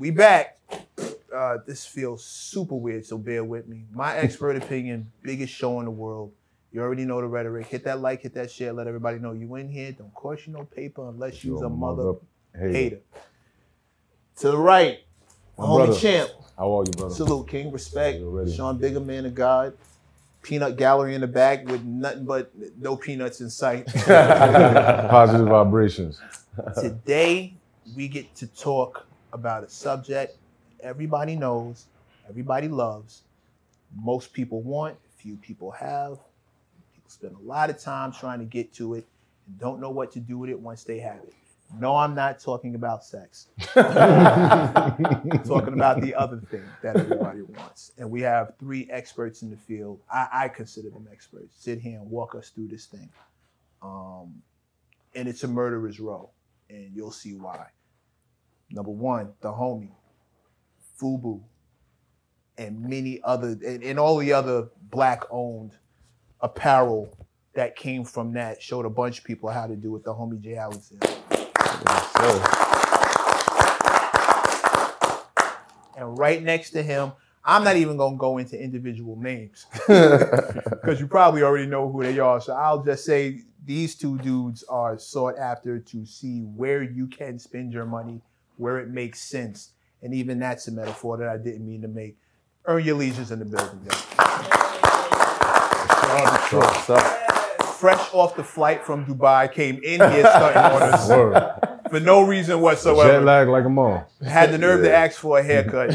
We back. Uh, this feels super weird, so bear with me. My expert opinion, biggest show in the world. You already know the rhetoric. Hit that like, hit that share, let everybody know you in here. Don't cost you no paper unless you's You're a mother hater. hater. To the right, My homie brother. champ. How are you, brother? Salute, King. Respect. Sean Bigger, man of God. Peanut gallery in the back with nothing but no peanuts in sight. Positive vibrations. Today, we get to talk about a subject everybody knows, everybody loves, most people want, few people have. People spend a lot of time trying to get to it and don't know what to do with it once they have it. No, I'm not talking about sex. I'm talking about the other thing that everybody wants. And we have three experts in the field. I, I consider them experts. Sit here and walk us through this thing. Um, and it's a murderer's row, and you'll see why. Number one, the homie, Fubu, and many other, and, and all the other black-owned apparel that came from that showed a bunch of people how to do what the homie Jay Allen said. And right next to him, I'm not even gonna go into individual names because you probably already know who they are. So I'll just say these two dudes are sought after to see where you can spend your money, where it makes sense. And even that's a metaphor that I didn't mean to make. Earn your leisures in the building, guys. What's? Fresh off the flight from Dubai, came in here starting Word. for no reason whatsoever. Jet lag like a mom. Had the nerve to ask for a haircut.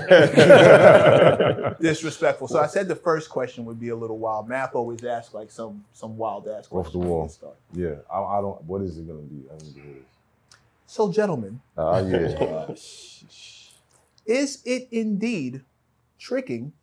Disrespectful. So I said the first question would be a little wild. Math always asks like some some wild ass questions. Off the wall. Yeah, I, I don't. What is it gonna be? I need to hear this. So, gentlemen, Ah, yeah. is it indeed tricking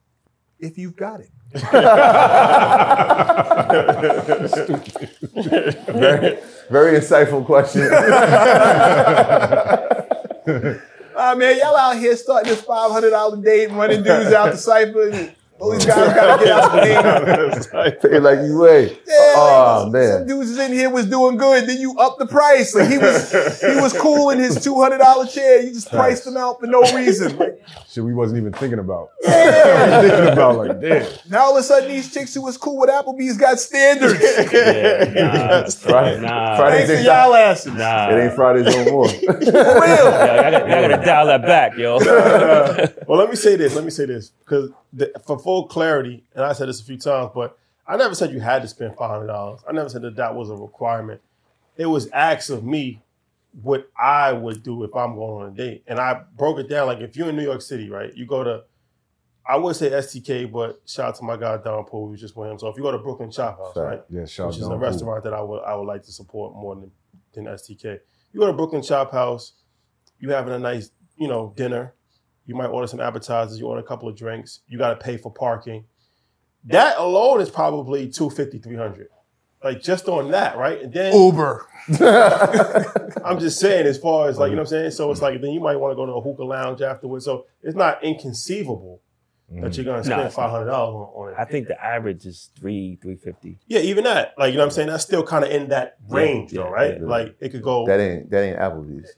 if you've got it? very, very insightful question. Ah man, y'all out here starting this five hundred dollar date and running dudes out the cipher. And all these guys gotta get out the game. Pay like you weigh. Yeah, oh like, man. Some dudes is in here was doing good, then you up the price. Like he was he was cool in his two hundred dollar chair. You just priced him out for no reason. Like, Shit, we wasn't even thinking about. yeah. thinking about like, damn. Now all of a sudden these chicks who was cool with Applebee's got standards. That's Friday. Nah. Fridays Thanks to ain't y'all asses. Nah. It ain't Fridays no more. For real. Yeah, I got, I got to dial that back, yo. well, let me say this. Let me say this because the, for full clarity, and I said this a few times, but I never said you had to spend five hundred dollars. I never said that that was a requirement. It was acts of me what I would do if I'm going on a date, and I broke it down. Like if you're in New York City, right? You go to, I would say STK, but shout out to my guy Don Pooh, who just with him. So if you go to Brooklyn Chop House, right? Fact. Yeah, shout which is out a Don restaurant that I would I would like to support more than than STK. You go to Brooklyn Chop House, you having a nice you know dinner. You might order some appetizers. You order a couple of drinks. You got to pay for parking. That alone is probably 250 300 Like just on that, right? And then Uber. I'm just saying, as far as like, you know what I'm saying? So it's like, then you might want to go to a hookah lounge afterwards. So it's not inconceivable that mm. you're going to spend it's not. $500 on, on it. I think the average is three, three fifty. Yeah, even that. Like, you know what I'm saying? That's still kind of in that range, yeah, though, right? yeah. Like, it could go. That ain't that ain't Applebee's.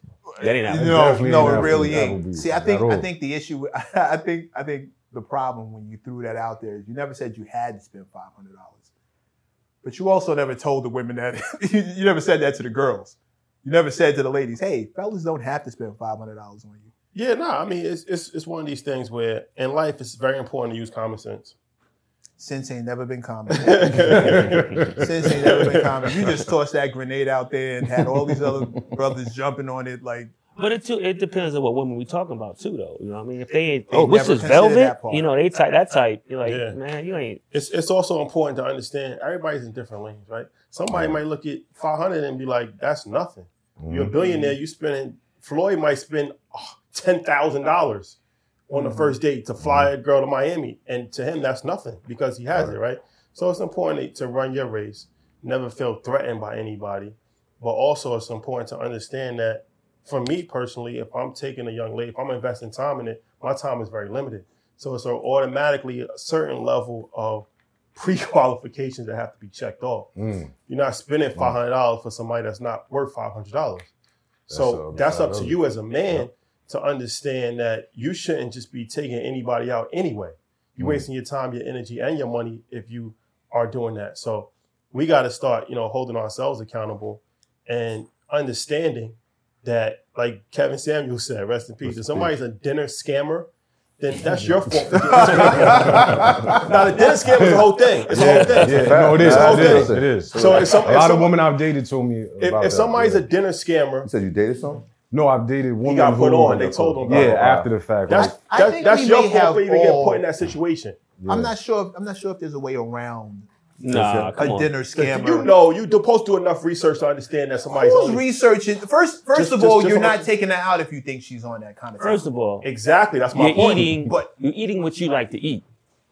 That ain't average. No, no, ain't it really Applebee's. ain't. Applebee's See, I think I think the issue. I think I think the problem when you threw that out there is you never said you had to spend five hundred dollars, but you also never told the women that. you, you never said that to the girls. You never said to the ladies, "Hey, fellas don't have to spend five hundred dollars on you." Yeah, no, I mean it's, it's it's one of these things where in life it's very important to use common sense. Sense ain't never been common. Sense ain't never been common. You just tossed that grenade out there and had all these other brothers jumping on it like But it too, it depends on what women we talking about too, though. You know what I mean? If they ain't, They oh, what's never this considered velvet? You know, they type that type. You're like, Yeah. man, you ain't. It's it's also important to understand everybody's in different lanes, right? Somebody might look at 500 and be like, "That's nothing." You're a mm-hmm. billionaire. You spending. Floyd might spend oh, ten thousand dollars on the first date to fly a girl to Miami, and to him that's nothing because he has it, right? So it's important to run your race, never feel threatened by anybody, but also it's important to understand that for me personally, if I'm taking a young lady, if I'm investing time in it, my time is very limited. So it's automatically a certain level of pre-qualifications that have to be checked off. Mm. You're not spending hundred dollars for somebody that's not worth five hundred dollars. So That's, uh, that's up to you as a man to understand that you shouldn't just be taking anybody out anyway. You're Mm. wasting your time, your energy, and your money if you are doing that. So we got to start, you know, holding ourselves accountable and understanding that, like Kevin Samuels said, rest in peace. If somebody's a dinner scammer, then that's your fault. for getting now the dinner scam is the whole thing. It's the whole thing. Yeah, no, it is. It's the whole It is. thing. It is. So if some, a if lot of women I've dated told me if, about if that, somebody's yeah. a dinner scammer, You said you dated someone? No, I've dated women got put who, on. They told him yeah, it. after the fact. that's like, I that- think that's we your may fault have for even getting all- put in that situation. I'm not sure. If, I'm not sure if there's a way around Nah, a come on. dinner scammer. You know, you're supposed to do enough research to understand that somebody's Who's only- researching? First, first Just- of all, just you're on- not taking her out if you think she's on that kind of. First time. of all, Exactly, that's my you're point. eating, But- you're eating what you like to eat.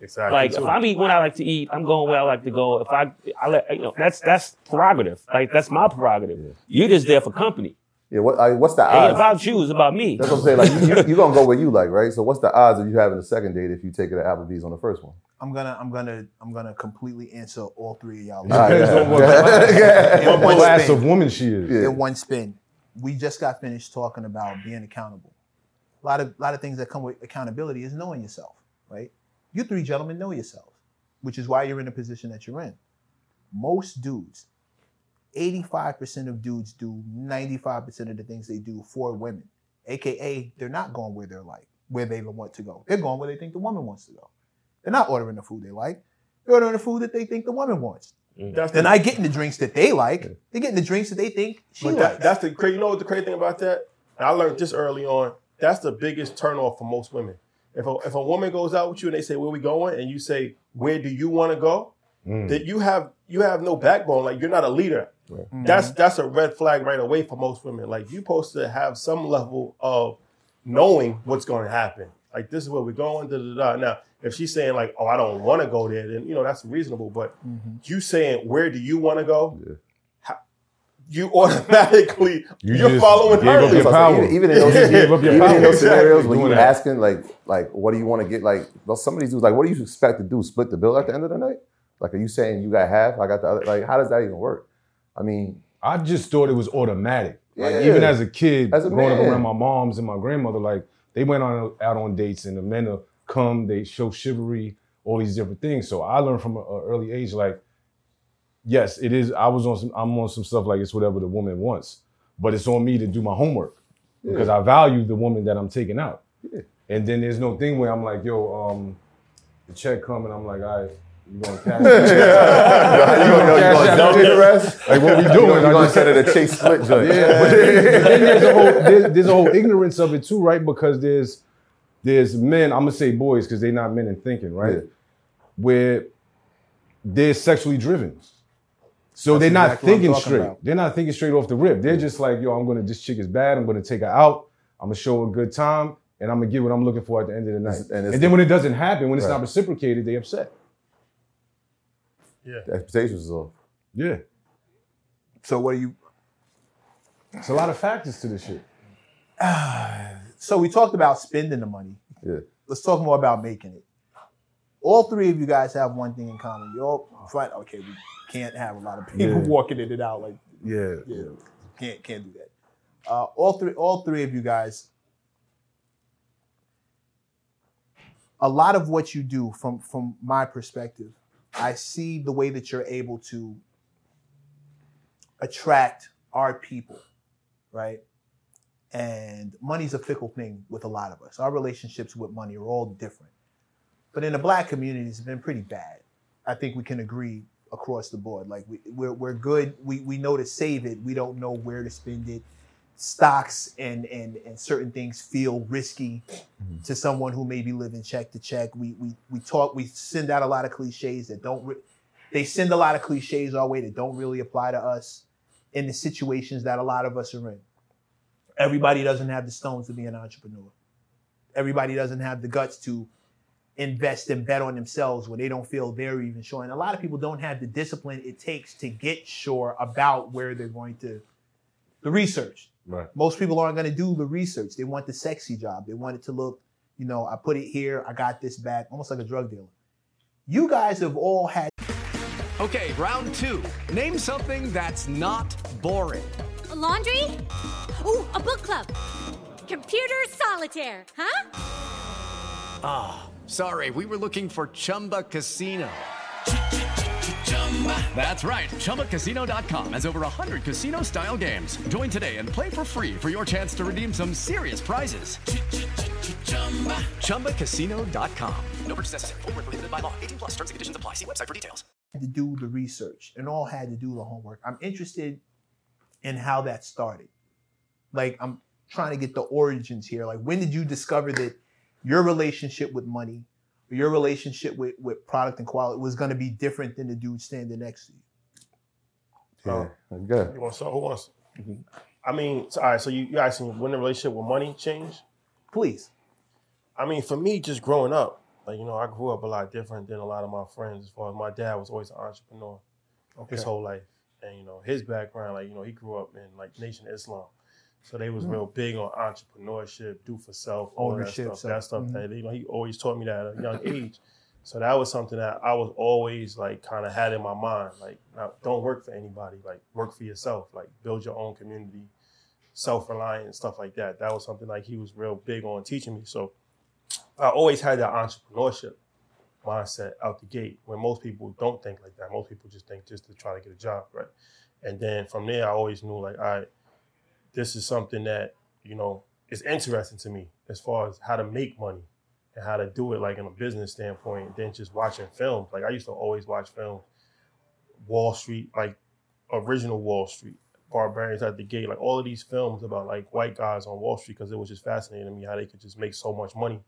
Exactly. Like too. if I'm eating what I like to eat, I'm going where I like to go. If I, I let, you know, that's that's prerogative. Like that's my prerogative. You're just there for company. Yeah, what, I, what's the It ain't odds? about you. It's about me. That's what I'm saying. Like, you, you, you're going to go where you like, right? So what's the odds of you having a second date if you take it to Applebee's on the first one? I'm gonna, I'm gonna, I'm gonna completely answer all three of y'all. it depends yeah. on what class, In class of woman she is. Yeah. in one spin. We just got finished talking about being accountable. A lot of lot of things that come with accountability is knowing yourself, right? You three gentlemen know yourselves, which is why you're in the position that you're in. Most dudes, 85% of dudes do 95% of the things they do for women. AKA, they're not going where they're like, where they want to go. They're going where they think the woman wants to go. They're not ordering the food they like. They're ordering the food that they think the woman wants. Mm. that's They're the, not getting the drinks that they like. They're getting the drinks that they think she but likes. that, that's the crazy. You know what the crazy thing about that? And I learned this early on. That's the biggest turnoff for most women. If a, if a woman goes out with you and they say where we going, and you say where do you want to go, Mm. that you have you have no backbone. Like you're not a leader. That's that's a red flag right away for most women. Like you're supposed to have some level of knowing what's going to happen. Like this is where we're going. Da, da, da. Now, if she's saying like, "Oh, I don't want to go there," then you know that's reasonable. But you saying, "Where do you want to go?" How- you automatically You you are following gave her. up your power. Even, even in those, You gave up even in those scenarios when you're asking like like what do you want to get like well, some of these dudes like what do you expect to do split the bill at the end of the night like are you saying you got half I got the other like how does that even work I mean I just thought it was automatic. Like Yeah. even as a kid, As a growing up around my moms and my grandmother, like they went on out on dates and the men will come, they show chivalry, all these different things. So I learned from an early age, like, yes, it is. I was on some. I'm on some stuff like it's whatever the woman wants, but it's on me to do my homework because I value the woman that I'm taking out. Yeah. And then there's no thing where I'm like, yo, um, the check coming. I'm like, all right, you gonna cash? you gonna, you Cash gonna out dump the rest Like what we you doing? gonna, you I gonna just- send it a chase split joint yeah, but then, then there's a whole there's, there's a whole ignorance of it too, right? Because there's there's men, I'm gonna say boys because they're not men in thinking, right? Yeah. Where they're sexually driven. So they're not exactly thinking straight. about. They're not thinking straight off the rip. They're just like, yo, I'm gonna this chick is bad, I'm gonna take her out, I'm gonna show her a good time, and I'm gonna get what I'm looking for at the end of the night. And And, then the- when it doesn't happen, when it's Right. not reciprocated, they upset. Yeah. the expectations is off Yeah. so what do you? It's a lot of factors to this shit. So we talked about spending the money. yeah Let's talk more about making it. All three of you guys have one thing in common. You're all fine. Okay, we can't have a lot of people Yeah. walking in and out like Yeah. yeah, can't can't do that. Uh, all three all three of you guys a lot of what you do from from my perspective, I see the way that you're able to attract our people, right? And money's a fickle thing with a lot of us. Our relationships with money are all different. But in the black community, it's been pretty bad. I think we can agree across the board. Like we, we're, we're good. We, we know to save it. We don't know where to spend it. Stocks and, and, and certain things feel risky mm-hmm. to someone who may be living check to check. We, we, we talk, we send out a lot of cliches that don't, re- they send a lot of cliches our way that don't really apply to us in the situations that a lot of us are in. Everybody doesn't have the stones to be an entrepreneur. Everybody doesn't have the guts to invest and bet on themselves when they don't feel they're even sure. And a lot of people don't have the discipline it takes to get sure about where they're going to the research. Right. Most people aren't going to do the research. They want the sexy job. They want it to look, you know, I put it here, I got this back, almost like a drug dealer. You guys have all had Okay, round two. Name something that's not boring. A laundry? Ooh, a book club. Computer solitaire, huh? Ah, sorry, we were looking for Chumba Casino. That's right. ChumbaCasino.com has over 100 casino style games. Join today and play for free for your chance to redeem some serious prizes. ChumbaCasino.com. No purchase necessary. Void where prohibited by law. 18 plus terms and conditions apply. See website for details. to do the research and all had to do the homework. I'm interested in how that started. Like I'm trying to get the origins here. Like when did you discover that your relationship with money or your relationship with, with product and quality was going to be different than the dude standing next to you? Yeah, good. You want to start? Who wants? I mean, so, all right. So you you asking when the relationship with money changed? Please. I mean, for me, just growing up, like you know, I grew up a lot different than a lot of my friends. As far as my dad was always an entrepreneur his whole life, and you know, his background, like you know, he grew up in like Nation Islam, so they was real big on entrepreneurship, do for self, all Ownership, that stuff. self- That stuff mhm. that know, he always taught me that at a young age. So that was something that I was always like kind of had in my mind, like don't work for anybody, like work for yourself, like build your own community, self reliant stuff like that. That was something like he was real big on teaching me. So I always had that entrepreneurship mindset out the gate when most people don't think like that. Most people just think just to try to get a job, right? And then from there, I always knew like, all right, this is something that, you know, is interesting to me as far as how to make money and how to do it like in a business standpoint than just watching films. Like I used to always watch films, Wall Street, like original Wall Street, Barbarians at the Gate, like all of these films about like white guys on Wall Street because it was just fascinating to me how they could just make so much money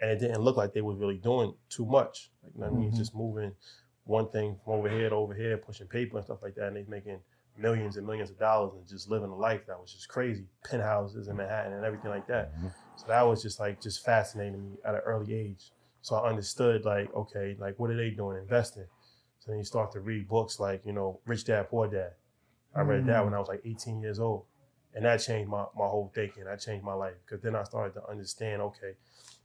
and it didn't look like they was really doing too much. Like, you know what I mean? Mm-hmm. Just moving one thing from over here to over here, pushing paper and stuff like that, and they making millions and millions of dollars and just living a life that was just crazy. Penthouses in Manhattan and everything like that. Mm-hmm. So that was just like just fascinating me at an early age. So I understood like, okay, like what are they doing? Investing. So then you start to read books like, you know, Rich Dad Poor Dad. I read that mm. when I was like 18 years old. And that changed my, my whole thinking. That changed my life. Because then I started to understand, okay,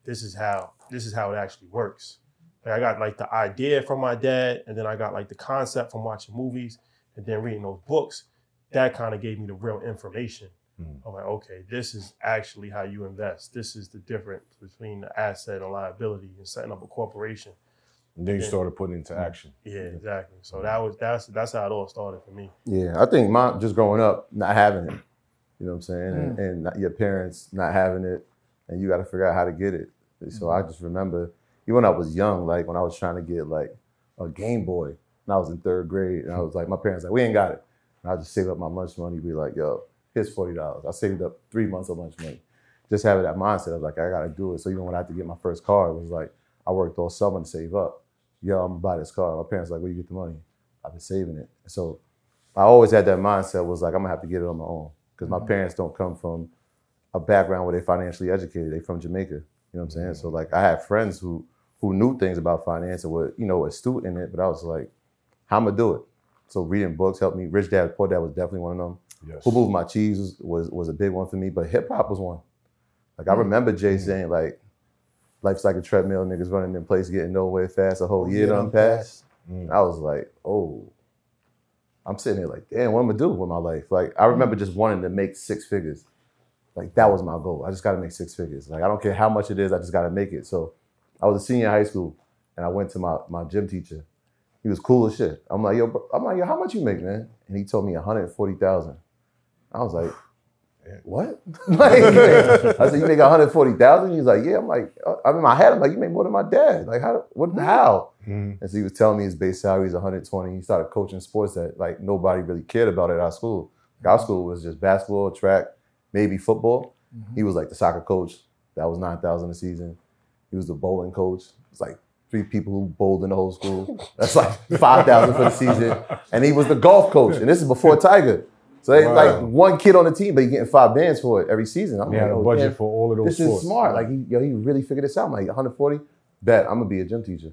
this is how this is how it actually works. Like I got like the idea from my dad, and then I got like the concept from watching movies and then reading those books. That kind of gave me the real information. Hmm. I'm like, okay, this is actually how you invest. This is the difference between the asset and liability and setting up a corporation. And then you started putting into action. Yeah, exactly. So hmm. that was that's that's how it all started for me. Yeah, I think mom just growing up not having it. You know what I'm saying? And, hmm. and not, your parents not having it, and you got to figure out how to get it. So I just remember, even when I was young, like when I was trying to get like a Game Boy, and I was in third grade, and I was like, my parents like, we ain't got it. And I just save up my lunch money, be like, yo, here's forty dollars. I saved up three months of lunch money. Just having that mindset of like, I gotta do it. So even when I had to get my first car, it was like, I worked all summer to save up. Yo, I'm gonna buy this car. My parents like, where you get the money? I've been saving it. So I always had that mindset was like, I'm gonna have to get it on my own. Because my mm-hmm. parents don't come from a background where they're financially educated. They from Jamaica. You know what I'm saying? Mm-hmm. So like I had friends who who knew things about finance and were, you know, astute in it, but I was like, how I'm I do it? So reading books helped me. Rich Dad Poor Dad was definitely one of them. Yes. Who Moved My Cheese was, was was a big one for me, but hip hop was one. Like I mm. remember Jay mm. saying like, life's like a treadmill, niggas running in place, getting nowhere fast, a whole oh, year done passed. Mm. I was like, oh, I'm sitting here like, damn, what am I do with my life? Like I remember just wanting to make six figures. Like that was my goal. I just got to make six figures. Like I don't care how much it is, I just got to make it. So I was a senior in high school, and I went to my my gym teacher. He was cool as shit. I'm like, yo, bro, I'm like, yo, how much you make, man? And he told me 140,000. I was like, what? like, I said, you make 140,000? He's like, yeah. I'm like, uh, I'm in my head. I'm like, you make more than my dad. Like, how? What? How? Mhm. And so he was telling me his base salary is 120. He started coaching sports that like nobody really cared about at our school. Our school was just basketball, track, maybe football. He was like the soccer coach. That was 9,000 a season. He was the bowling coach. It's like three people who bowled in the whole school. That's like 5,000 for the season. And he was the golf coach. And this is before Tiger. So they Wow. like one kid on the team, but he getting five bands for it every season. I'm They like, had a oh, budget man, for all of those This sports. is smart. Like he, yo, he really figured this out. I'm like 140. Bet I'm gonna be a gym teacher.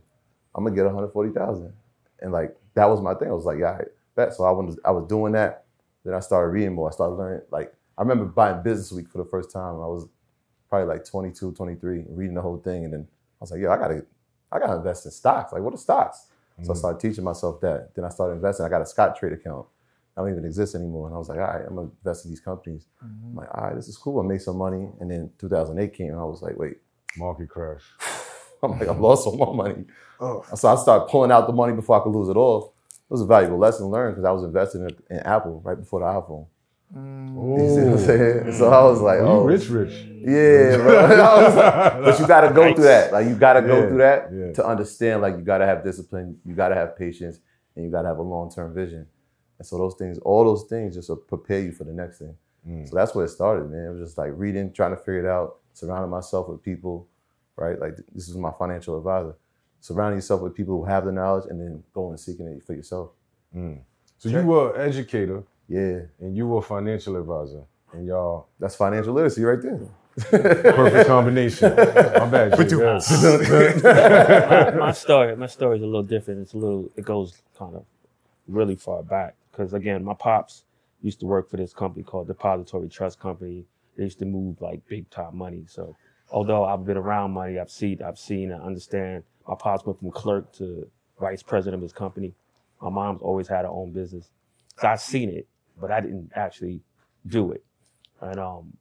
I'm gonna get 140,000. And like that was my thing. I was like, yeah, I bet. So I was I was doing that. Then I started reading more. I started learning. Like I remember buying Business Week for the first time. I was probably like 22, 23, reading the whole thing. And then I was like, yo, I gotta I gotta invest in stocks. Like what are stocks? So I mm. started teaching myself that. Then I started investing. I got a Scottrade account. I don't even exist anymore. And I was like, all right, I'm gonna invest in these companies. Mm-hmm. I'm like, all right, this is cool. I made some money. And then 2008 came, and I was like, wait, Market crash. I'm like, I've lost all my money. Oh. So I started pulling out the money before I could lose it all. It was a valuable lesson learned because I was investing in, in Apple right before the iPhone. Mm. You see what I'm oh. saying? So I was mm. like, You oh, rich, rich. yeah, bro. Like- but you got to go through that. Like you got to go Yeah, through that yeah. to understand. Like you got to have discipline. You got to have patience, and you got to have a long term vision. And so those things, all those things, just prepare you for the next thing. Mm. So that's where it started, man. It was just like reading, trying to figure it out, surrounding myself with people, right? Like this is my financial advisor. Surrounding yourself with people who have the knowledge, and then going and seeking it for yourself. Mm. So you were an educator Yeah, and you were a financial advisor, and y'all that's financial literacy right there. perfect combination. My bad. Jay, go my, my story, my story is a little different. It's a little, it goes kind of really far back because again, my pops used to work for this company called Depository Trust Company. They used to move like big time money. So although I've been around money, I've seen, I've seen, I understand. My pops went from clerk to vice president of his company. My mom's always had her own business, so I've seen it, but I didn't actually do it. And um,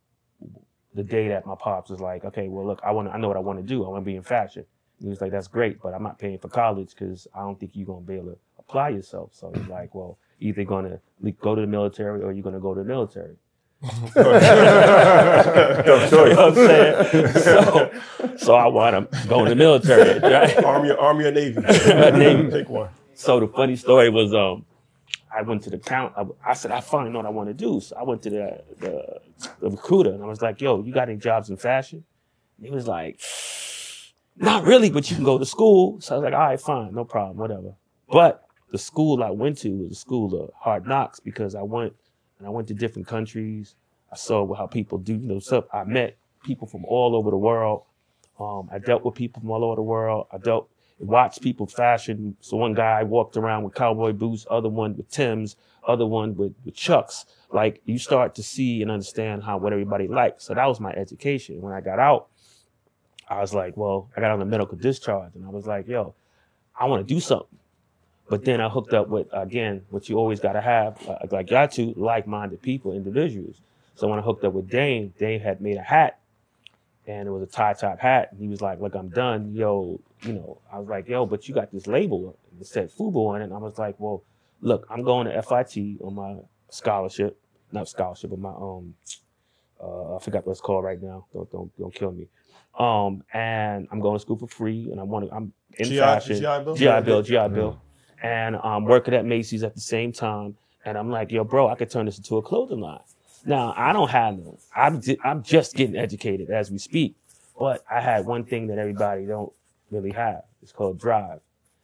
the day that my pops was like, okay, well, look, I want, I know what I want to do. I want to be in fashion. And he was like, that's great, but I'm not paying for college because I don't think you're gonna be able to apply yourself. So he's like, well, either gonna go to the military or you're gonna go to the military. Tough You know what I'm saying? So, so I want to go to the military, right? Army, Army or Navy? Navy. Pick one. So the funny story was, um, I went to the count. I, I said, I finally know what I want to do. So I went to the, the the recruiter and I was like, Yo, you got any jobs in fashion? And he was like, Not really, but you can go to school. So I was like, All right, fine, no problem, whatever. But the school I went to was a school of hard knocks because I went and I went to different countries. I saw how people do, you know, stuff. I met people from all over the world. Um, I dealt with people from all over the world. I dealt, watched people fashion. So one guy walked around with cowboy boots, other one with Tim's, other one with, with Chucks. Like you start to see and understand how what everybody likes. So that was my education. When I got out, I was like, well, I got on a medical discharge, and I was like, yo, I want to do something. But then I hooked up with again, what you always got to have, uh, like got to like-minded people, individuals. So when I hooked up with Dane, Dane had made a hat, and it was a tie top hat. And he was like, "Look, I'm done, yo." You know, I was like, "Yo, but you got this label that said Fubu on it." And I was like, "Well, look, I'm going to FIT on my scholarship, not scholarship, but my um, uh, I forgot what it's called right now. Don't don't don't kill me. Um, and I'm going to school for free, and I want to. I'm in GI fashion. GI Bill? GI Bill, GI Bill, and I'm working at Macy's at the same time. And I'm like, yo, bro, I could turn this into a clothing line. Now I don't have no. I'm I'm just getting educated as we speak. But I had one thing that everybody don't really have. It's called drive.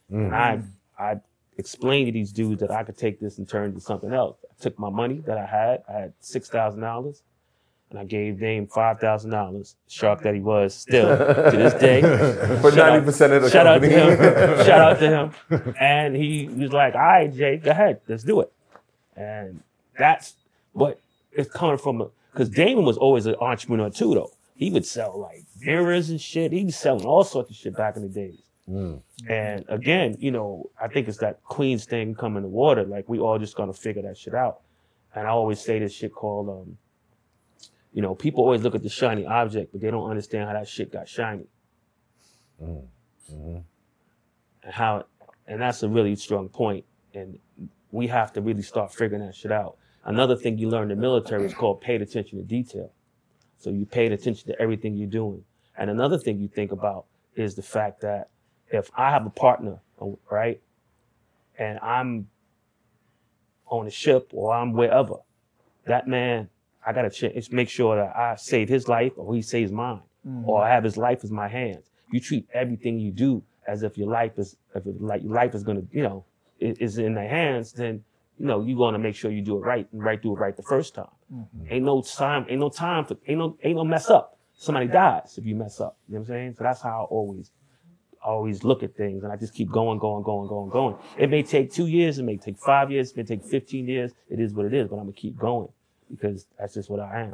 And I mm. I explained to these dudes that I could take this and turn it into something else. I took my money that I had. I had six thousand dollars. And I gave Dame five thousand dollars. sharp that he was still to this day. For 90% of the shout company. Out to him. shout out to him. And he was like, all right, Jay, go ahead. Let's do it. And that's what it's coming from. Because Damon was always an entrepreneur too, though. He would sell like mirrors and shit. He was selling all sorts of shit back in the days. Mm. And again, you know, I think it's that Queens thing coming to water. Like we all just gonna figure that shit out. And I always say this shit called, um, you know, people always look at the shiny object, but they don't understand how that shit got shiny. Mm. Mm-hmm. and how and that's a really strong point. point and we have to really start figuring that shit out another thing you learn in the military is called paid attention to detail so you paid attention to everything you're doing and another thing you think about is the fact that if i have a partner right and i'm on a ship or i'm wherever that man i gotta ch- make sure that i save his life or he saves mine mm-hmm. or I have his life in my hands. You treat everything you do as if your life is, if like your life is gonna, you know, is in their hands. Then, you know, you gonna make sure you do it right and right do it right the first time. Mm-hmm. Ain't no time, ain't no time for, ain't no, ain't no mess up. Somebody dies if you mess up. You know what I'm saying? So that's how I always, always look at things, and I just keep going, going, going, going, going. It may take two years, it may take five years, it may take 15 years. It is what it is, but I'm gonna keep going because that's just what I am.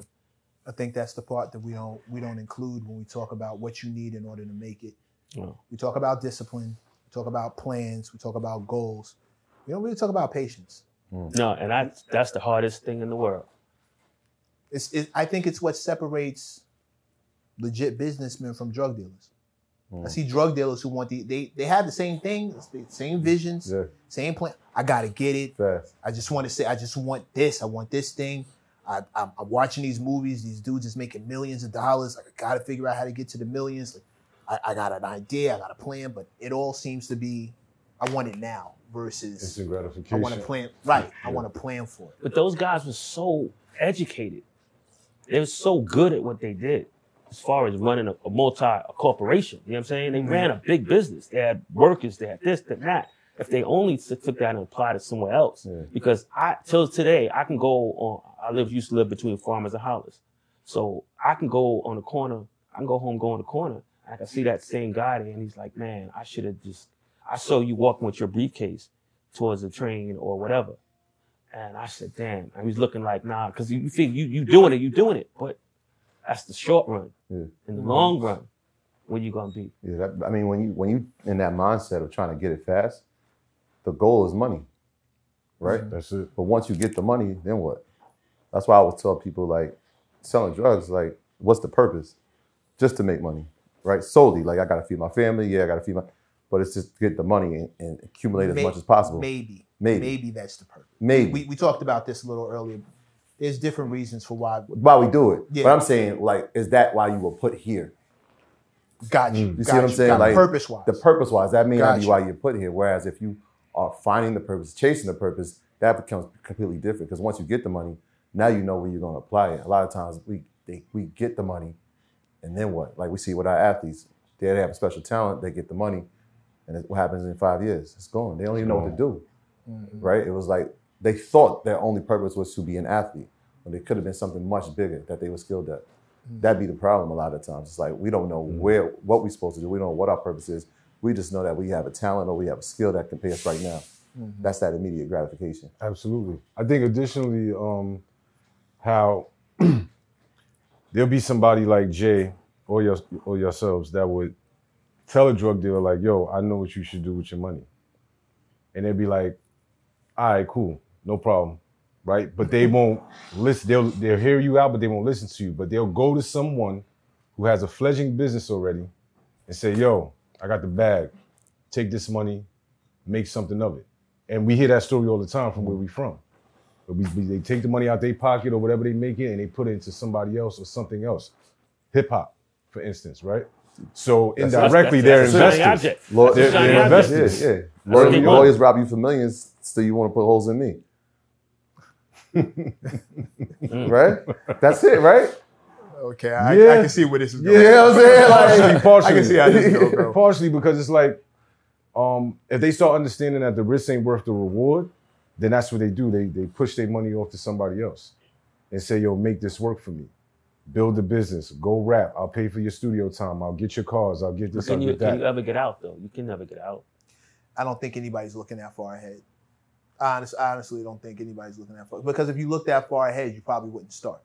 I think that's the part that we don't we don't include when we talk about what you need in order to make it. Well, We talk about discipline, we talk about plans, we talk about goals. We don't really talk about patience. Mm. no, and that's that's the hardest thing in the world. It's it, I think it's what separates legit businessmen from drug dealers. I mm. see drug dealers who want the they they have the same thing, the same visions, Yeah, same plan. I gotta get it. fast. I just want to say, I just want this. I want this thing. I, I'm, I'm watching these movies. These dudes is making millions of dollars. Like, I got to figure out how to get to the millions. Like, I, I got an idea. I got a plan, but it all seems to be, I want it now versus Instant I want to plan. Right. I want to plan for it. But those guys were so educated. They were so good at what they did as far as running a, a multi a corporation. You know what I'm saying? They mm-hmm. ran a big business. They had workers, they had this, that, and that. If they only took that and applied it somewhere else. Yeah. Because I till today, I can go on I live used to live between farmers and Hollis. So I can go on the corner, I can go home, go on the corner, I can see that same guy there, and he's like, Man, I should have just I saw you walking with your briefcase towards the train or whatever. And I said, damn. I was looking like, nah, because you, think you you doing it, you doing it. But that's the short run. Yeah. In the long run, where you gonna be? Yeah, that, I mean, when you when you in that mindset of trying to get it fast, the goal is money, right? Mm-hmm. That's it. But once you get the money, then what? That's why I would tell people like selling drugs, like, what's the purpose? Just to make money, right? Solely, like I gotta feed my family, yeah, I gotta feed my, but it's just get the money and, and accumulate as May- much as possible. Maybe. Maybe. Maybe that's the purpose. Maybe. We, we talked about this a little earlier. There's different reasons for why. why we do it. Yeah. But I'm saying, like, is that why you were put here? Got you. You see got what I'm saying? got Like purpose wise. The purpose wise, that may not be Gotcha. why you're put here. Whereas if you are finding the purpose, chasing the purpose, that becomes completely different. Because once you get the money, now you know where you're going to apply it. A lot of times we they, we get the money, and then what? Like we see with our athletes, they have a special talent, they get the money, and it, what happens in five years? It's gone. They don't even know what to do. Mm-hmm. Right? It was like they thought their only purpose was to be an athlete, when it could have been something much bigger that they were skilled at. Mm-hmm. That'd be the problem a lot of times. It's like we don't know mm-hmm. where what we're supposed to do. We don't know what our purpose is. We just know that we have a talent or we have a skill that can pay us right now. That's that immediate gratification. Absolutely. I think additionally, um, how there'll be somebody like Jay or your or yourselves that would tell a drug dealer like, "Yo, I know what you should do with your money," and they'd be like, "All right, cool, no problem." Right, but they won't listen. They'll they'll hear you out, but they won't listen to you. But they'll go to someone who has a fledgling business already and say, "Yo, I got the bag. Take this money, make something of it." And we hear that story all the time from where we from. We, we- they take the money out their pocket or whatever they make it and they put it into somebody else or something else. Hip hop, for instance, right? So That's- indirectly, that's- they're that's a shiny investors. Law- That's a shiny they're object. investors. Yeah, yeah. what Lawyer- lawyers rob you for millions, still you want to put holes in me. right? That's it, right? okay, I, Yeah. I can see where this is You know what I'm saying? partially, Like, partially. I can see how this go, bro. partially because it's like, um, if they start understanding that the risk ain't worth the reward, then that's what they do. They they push their money off to somebody else and say, "Yo, make this work for me. Build the business. Go rap. I'll pay for your studio time. I'll get your cars. I'll get this. Can I'll you get can you ever get out though? You can never get out. I don't think anybody's looking that far ahead. I honest, I honestly don't think anybody's looking that far because if you look that far ahead, you probably wouldn't start.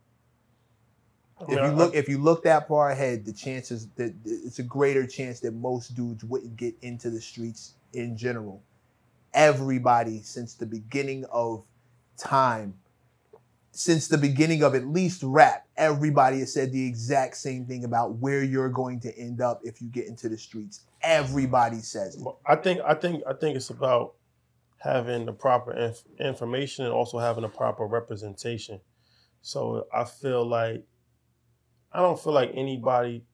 If you look, if you look that far ahead, the chances that it's a greater chance that most dudes wouldn't get into the streets in general. Everybody since the beginning of time, since the beginning of at least rap, everybody has said the exact same thing about where you're going to end up if you get into the streets. everybody says it. I think I think I think it's about having the proper inf- information and also having the proper representation. So I feel like I don't feel like anybody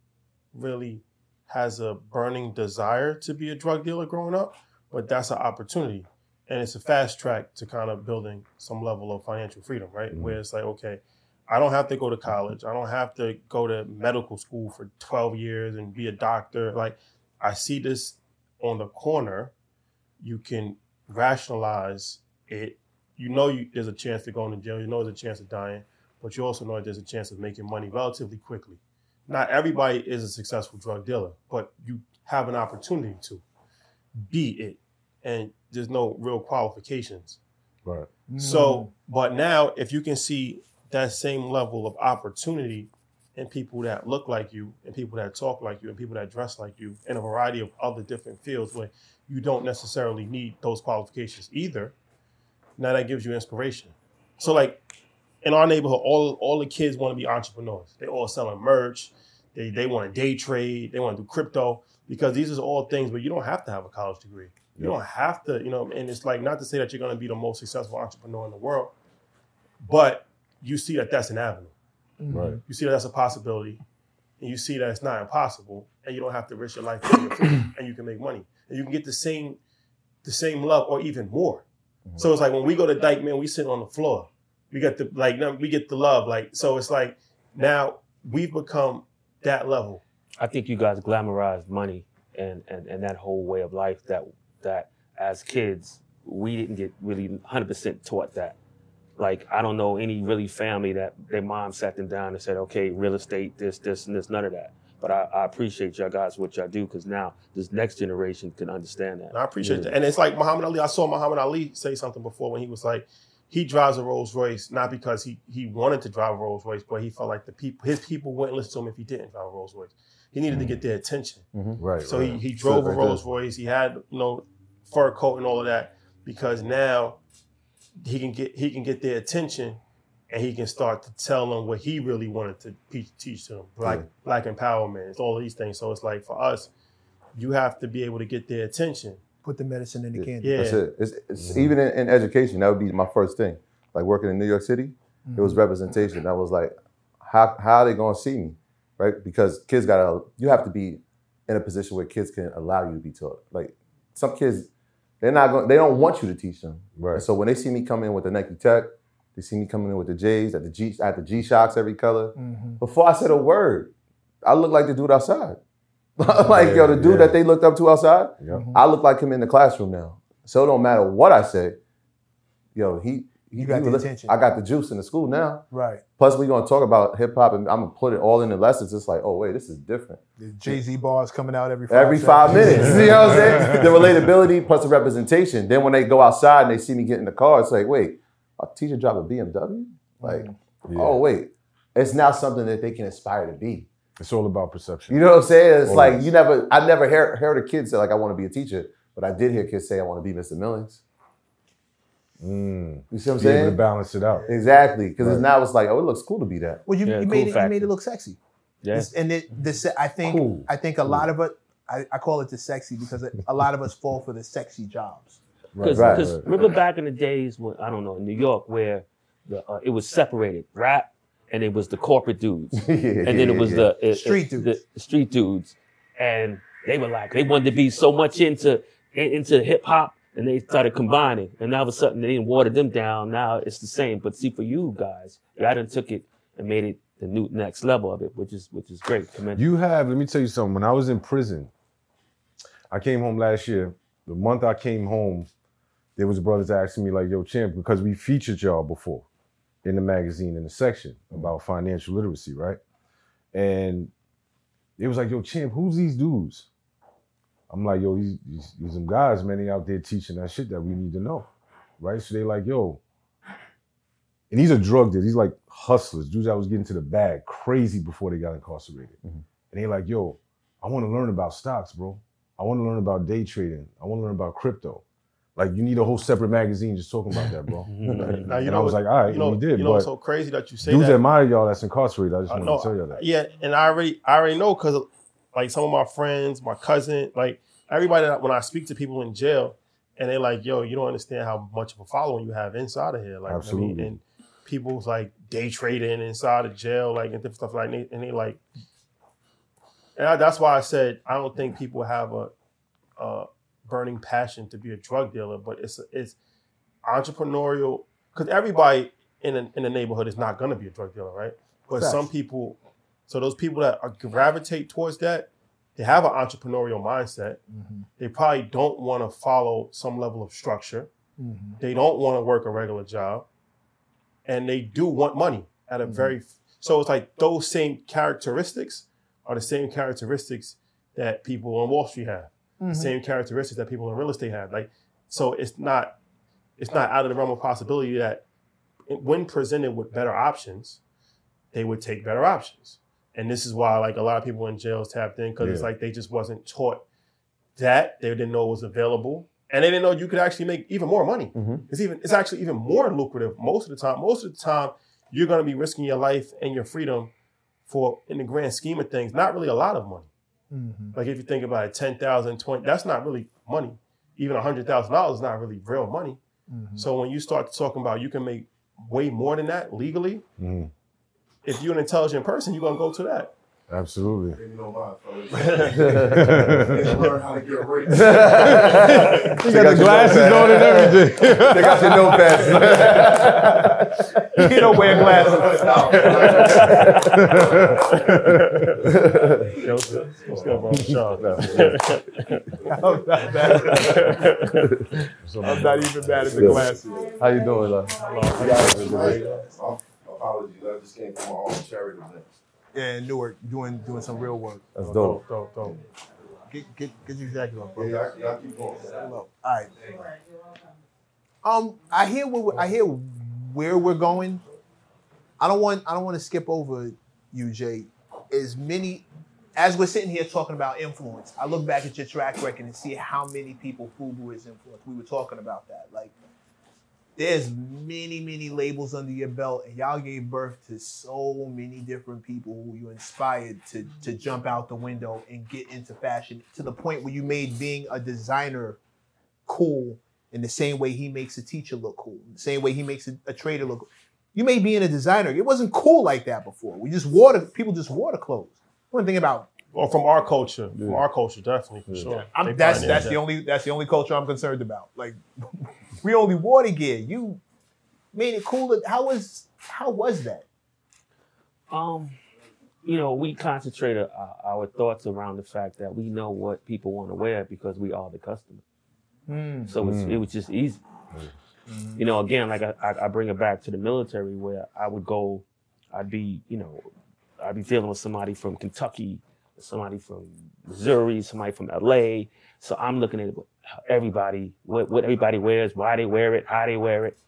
really has a burning desire to be a drug dealer growing up, but that's an opportunity. And it's a fast track to kind of building some level of financial freedom, right? Mm-hmm. Where it's like, okay, I don't have to go to college. I don't have to go to medical school for 12 years and be a doctor. Like, I see this on the corner. You can rationalize it. You know you, there's a chance to go to jail. You know there's a chance of dying, but you also know that there's a chance of making money relatively quickly. Not everybody is a successful drug dealer, but you have an opportunity to be it, and there's no real qualifications. Right. So, but now if you can see that same level of opportunity in people that look like you, and people that talk like you, and people that dress like you, in a variety of other different fields where you don't necessarily need those qualifications either, now that gives you inspiration. So, like in our neighborhood, all all the kids want to be entrepreneurs. They all selling merch. They they want to day trade. They want to do crypto because these are all things where you don't have to have a college degree. You don't have to, you know. And it's like not to say that you're going to be the most successful entrepreneur in the world, but you see that that's an avenue. Mm-hmm. Right. You see that that's a possibility, and you see that it's not impossible, and you don't have to risk your life, your freedom, and you can make money, and you can get the same, the same love or even more. Mm-hmm. So it's like when we go to Dyke, man, we sit on the floor. We get the like, we get the love. Like, so it's like now we've become that level. I think you guys glamorized money and, and, and that whole way of life that that as kids we didn't get really 100% taught that. Like I don't know any really family that their mom sat them down and said, okay, real estate, this, this, and this, none of that. But I, I appreciate y'all guys what y'all do because now this next generation can understand that. And I appreciate that. And it's like Muhammad Ali. I saw Muhammad Ali say something before when he was like, he drives a Rolls Royce not because he he wanted to drive a Rolls Royce, but he felt like the people his people wouldn't listen to him if he didn't drive a Rolls Royce. He needed to mm-hmm. get their attention. Mm-hmm. Right. So right. he, he drove a right there. Rolls Royce. He had you know fur coat and all of that because now he can get he can get their attention and he can start to tell them what he really wanted to teach, teach them black black empowerment. It's all these things. So it's like for us, you have to be able to get their attention. Put the medicine in the candy. Yeah. That's it. It's, it's mm-hmm. even in, in education, that would be my first thing. Like working in New York City, it was mm-hmm. representation. I was like, how how are they gonna see me, right? Because kids gotta, you have to be in a position where kids can allow you to be taught. Like some kids, they're not going, they don't want you to teach them. Right. And so when they see me come in with the Nike Tech, they see me coming in with the J's, at the G, at the G Shocks every color. Mm-hmm. Before I said a word, I look like the dude outside. like yo, the dude yeah. that they looked up to outside, Yep. I look like him in the classroom now. So it don't matter what I say. Yo, he You got he the was- attention. I got the juice in the school now. Right. Plus, we're gonna talk about hip hop, and I'm gonna put it all in the lessons. It's like, oh wait, this is different. The Jay Z bars coming out every five Every five minutes, you know what I'm saying? The relatability plus the representation. Then when they go outside and they see me get in the car, it's like, wait, a teacher drive a BMW? Like, mm-hmm. oh, Yeah. oh wait, it's now something that they can aspire to be. It's all about perception. You know what I'm saying? It's like you never, I never heard, heard a kid say like I want to be a teacher, but I did hear kids say I want to be Mr. Millings. Mm. You see what I'm Be able to balance it out. Exactly, because Right. now it's like, oh, it looks cool to be that. Well, you, Yeah, you cool made it. You made it look sexy. Yeah. It's- and it, this, I think, Cool. I think a lot of it. I, I call it the sexy because a lot of us fall for the sexy jobs. Because Right, right. remember back in the days when I don't know in New York where the uh, it was separated rap and it was the corporate dudes yeah, and then it was the uh, Street uh, dudes. the street dudes and they were like they wanted to be so much into into hip hop and they started combining and now all of a sudden they didn't water them down now it's the same but see for you guys y'all done took it and made it the new next level of it which is which is great You have, let me tell you something. When I was in prison, I came home last year. The month I came home, there was brothers asking me, like, yo, champ, because we featured y'all before in the magazine in the section about financial literacy, right? And it was like, yo, champ, who's these dudes? I'm like, yo, these, these, these some guys, man, they out there teaching that shit that we need to know. Right? So they like, yo, and these are drug dealers. These like hustlers, dudes that was getting to the bag crazy before they got incarcerated. Mm-hmm. And they like, yo, I want to learn about stocks, bro. I want to learn about day trading. I want to learn about crypto. Like you need a whole separate magazine just talking about that, bro. Now, and you I was like, all right, you know, we did. you know, it's so crazy that you say dudes that. admire y'all that's incarcerated. I just uh, wanted know, to tell y'all that. Yeah, and I already, I already know because like some of my friends, my cousin, like everybody that when I speak to people in jail, and they're like, "Yo, you don't understand how much of a following you have inside of here." Like, I mean, Absolutely. and people's like day trading inside of jail, like and different stuff like, that, and they like, and I, that's why I said I don't think people have a, a burning passion to be a drug dealer, but it's it's entrepreneurial because everybody in a, in the neighborhood is not going to be a drug dealer, right? But some people, so those people that are, gravitate towards that, they have an entrepreneurial mindset. Mm-hmm. They probably don't want to follow some level of structure. Mm-hmm. They don't want to work a regular job, and they do want money at a mm-hmm. very. So it's like those same characteristics are the same characteristics that people on Wall Street have. The same characteristics that people in real estate have. Like, so it's not it's not out of the realm of possibility that when presented with better options, they would take better options. And this is why like a lot of people in jails tapped in because it's like they just wasn't taught that. They didn't know it was available. And they didn't know you could actually make even more money. Mhm. It's even it's actually even more lucrative most of the time. Most of the time, you're gonna be risking your life and your freedom for in the grand scheme of things, not really a lot of money. Like if you think about it, 10,000, 20, that's not really money. Even $100,000 is not really real money. So when you start talking about you can make way more than that legally, Mhm. If you're an intelligent person, you're gonna go to that. Absolutely. They got the glasses on and everything. They got your notepads. You don't wear glasses. Yo, what's good? Bro? Sean. I'm not mad. I'm not even mad at the glasses. How you doing, love? Apologies, I just came from my own charity event. Yeah, in Newark, doing doing some real work. That's dope. Dope, dope. Get get get your jacket on, bro. Yeah, y'all, y'all keep going. Hello. All right. Um, I hear where we- I hear where we're going. I don't want I don't want to skip over you, Jay. As many as we're sitting here talking about influence, I look back at your track record and see how many people Fubu has influenced. We were talking about that. Like, there's many, many labels under your belt, and y'all gave birth to so many different people who you inspired to to jump out the window and get into fashion to the point where you made being a designer cool in the same way he makes a teacher look cool, the same way he makes a, a trader look. You made being a designer. It wasn't cool like that before. We just wore the people just wore the clothes. One thing about Or from our culture, from our culture, definitely for sure. I'm, that's that's that. the only that's the only culture I'm concerned about. Like we only wore the gear. You made it cool. How was how was that? Um, you know, we concentrate our, our thoughts around the fact that we know what people want to wear because we are the customer. Hmm. So it's, it was just easy. Hmm. You know, again, like I, I I bring it back to the military where I would go, I'd be, you know, I'd be dealing with somebody from Kentucky, somebody from Missouri, somebody from LA. So I'm looking at everybody, what, what everybody wears, why they wear it, how they wear it.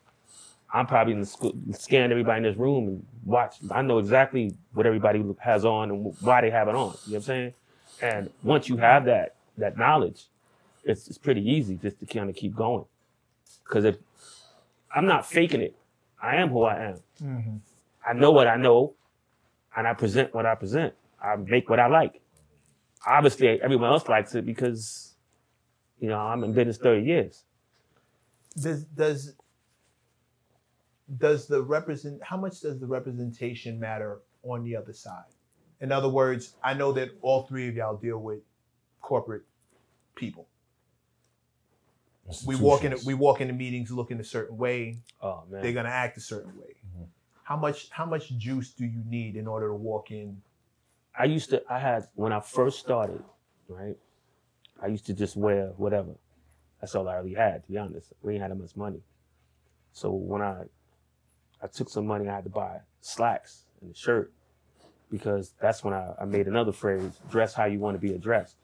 I'm probably in the school, scan everybody in this room and watch. I know exactly what everybody has on and why they have it on. You know what I'm saying? And once you have that that knowledge, it's, it's pretty easy just to kind of keep going. Because if I'm not faking it, I am who I am. Mm-hmm. I know what I know, and I present what I present. I make what I like. Obviously, everyone else likes it because, you know, I'm in business 30 years. Does does does the represent how much does the representation matter on the other side? In other words, I know that all three of y'all deal with corporate people. We walk in we walk into meetings looking a certain way. Oh man, They're gonna act a certain way. How much how much juice do you need in order to walk in? I used to, I had, when I first started, right? I used to just wear whatever. That's all I really had, to be honest. We ain't had that much money. So when I, I took some money, I had to buy slacks and a shirt because that's when I, I made another phrase, dress how you want to be addressed.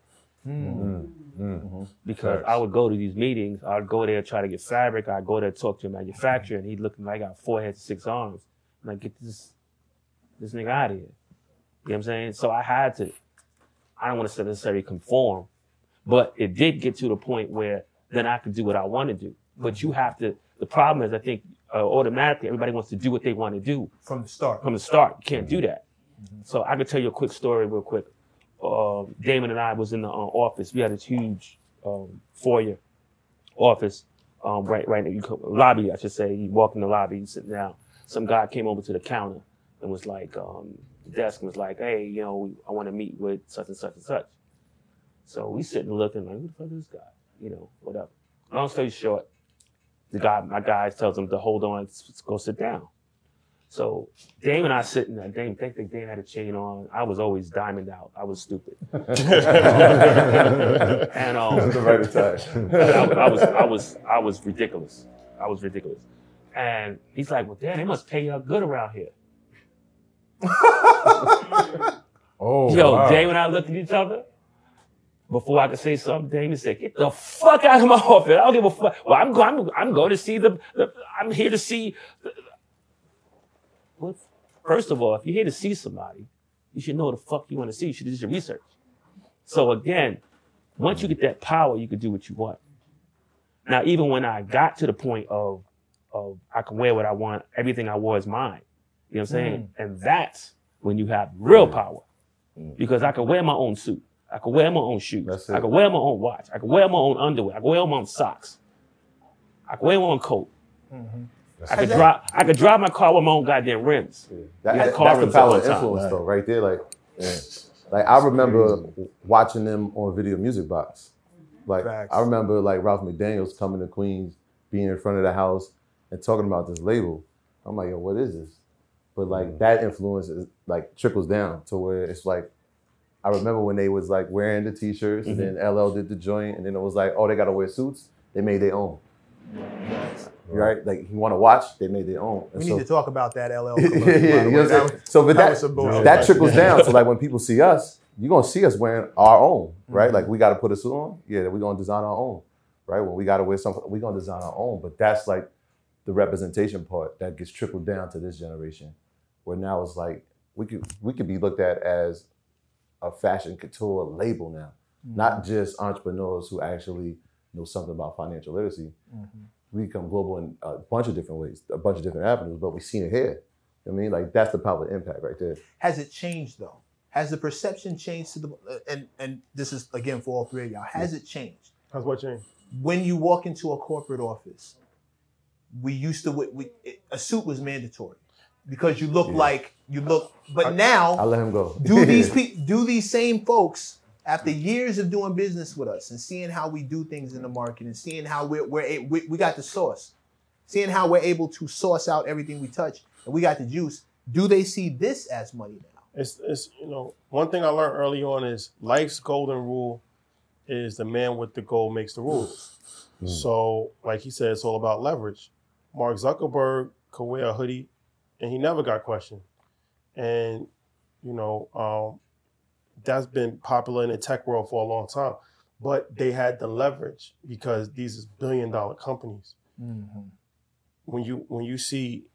Mm-hmm. Mm-hmm. Mm-hmm. Because I would go to these meetings, I'd go there, try to get fabric, I'd go there, talk to a manufacturer, and he'd look like I got four heads, six arms. I'm like, get this, this nigga out of here. You know what I'm saying? So I had to, I don't want to say necessarily conform, but it did get to the point where then I could do what I want to do. But you have to, the problem is I think uh, automatically everybody wants to do what they want to do From the start. from the start. You can't do that. So I could tell you a quick story real quick. uh, Daymond and I was in the uh, office. We had this huge um, foyer office, um, right, right the lobby, I should say. You walk in the lobby, you sit down. Some guy came over to the counter and was like, um, desk and was like, hey, you know, I want to meet with such and such and such. So we sitting looking like, who the fuck is this guy? You know, whatever. Long story short, the guy, my guy tells him to hold on, let's go sit down. So Dame and I sitting there. Dame, think that Dame had a chain on. I was always diamond out. I was stupid. and um, the right attack. I, I was, I was, I was ridiculous. I was ridiculous. And he's like, "Well, damn, they must pay you good around here." Oh, Yo, wow. Dame and I looked at each other. Before I could say something, Daymond said, "Get the fuck out of my office! I don't give a fuck. Well, I'm going. I'm, I'm going to see the, the. I'm here to see. The, well, first of all, if you're here to see somebody, you should know the fuck you want to see. You should do your research. So again, once you get that power, you can do what you want. Now, even when I got to the point of, of I can wear what I want, everything I wore is mine. You know what I'm saying? Mm. And that's when you have oh, real power. Mm. Because I can wear my own suit. I can wear my own shoes. I it. can wear my own watch. I can wear my own underwear. I can wear my own socks. I can wear my own coat. Mm-hmm. I could drive. I could drive my car with my own goddamn rims. That, Yeah, that- car that's the rims all power of the time. influence, though, right there. Like, like I remember watching them on Video Music Box. Like, Facts. I remember like Ralph McDaniels coming to Queens, being in front of the house and talking about this label. I'm like, yo, what is this? But like mm. that influence is like trickles down to where it's like. I remember when they was like wearing the t-shirts, and then LL did the joint, and then it was like, oh, they gotta wear suits. They made their own. Right? Like you want to watch, they made their own. And We so- need to talk about that LL. yeah, yeah, you know That was- So, but that that was some bullshit. that trickles down. So, like when people see us, you're gonna see us wearing our own, right? Mm-hmm. Like we got to put a suit on. Yeah, we're gonna design our own, right? When we got to wear something, we're gonna design our own. But that's like the representation part that gets trickled down to this generation, where now it's like we could we could be looked at as a fashion couture label now, Mm-hmm. not just entrepreneurs who actually know something about financial literacy. Mm-hmm. We become global in a bunch of different ways, a bunch of different avenues, but we've seen it here. I mean, like that's the power of impact right there. Has it changed though? Has the perception changed to the and and this is again for all three of y'all? Has it changed? How's what changed? When you walk into a corporate office, we used to we, we, a suit was mandatory because you look like you look. But now I let him go. do these pe- do these same folks after years of doing business with us and seeing how we do things in the market and seeing how we're, we're a- we, we got the source seeing how we're able to source out everything we touch and we got the juice do they see this as money now It's, it's you know one thing I learned early on is life's golden rule is the man with the goal makes the rules. Mm. So like he said, it's all about leverage. Mark Zuckerberg could wear a hoodie, and he never got questioned. And you know um, that's been popular in the tech world for a long time. But they had the leverage because these is billion dollar companies. When you when you see,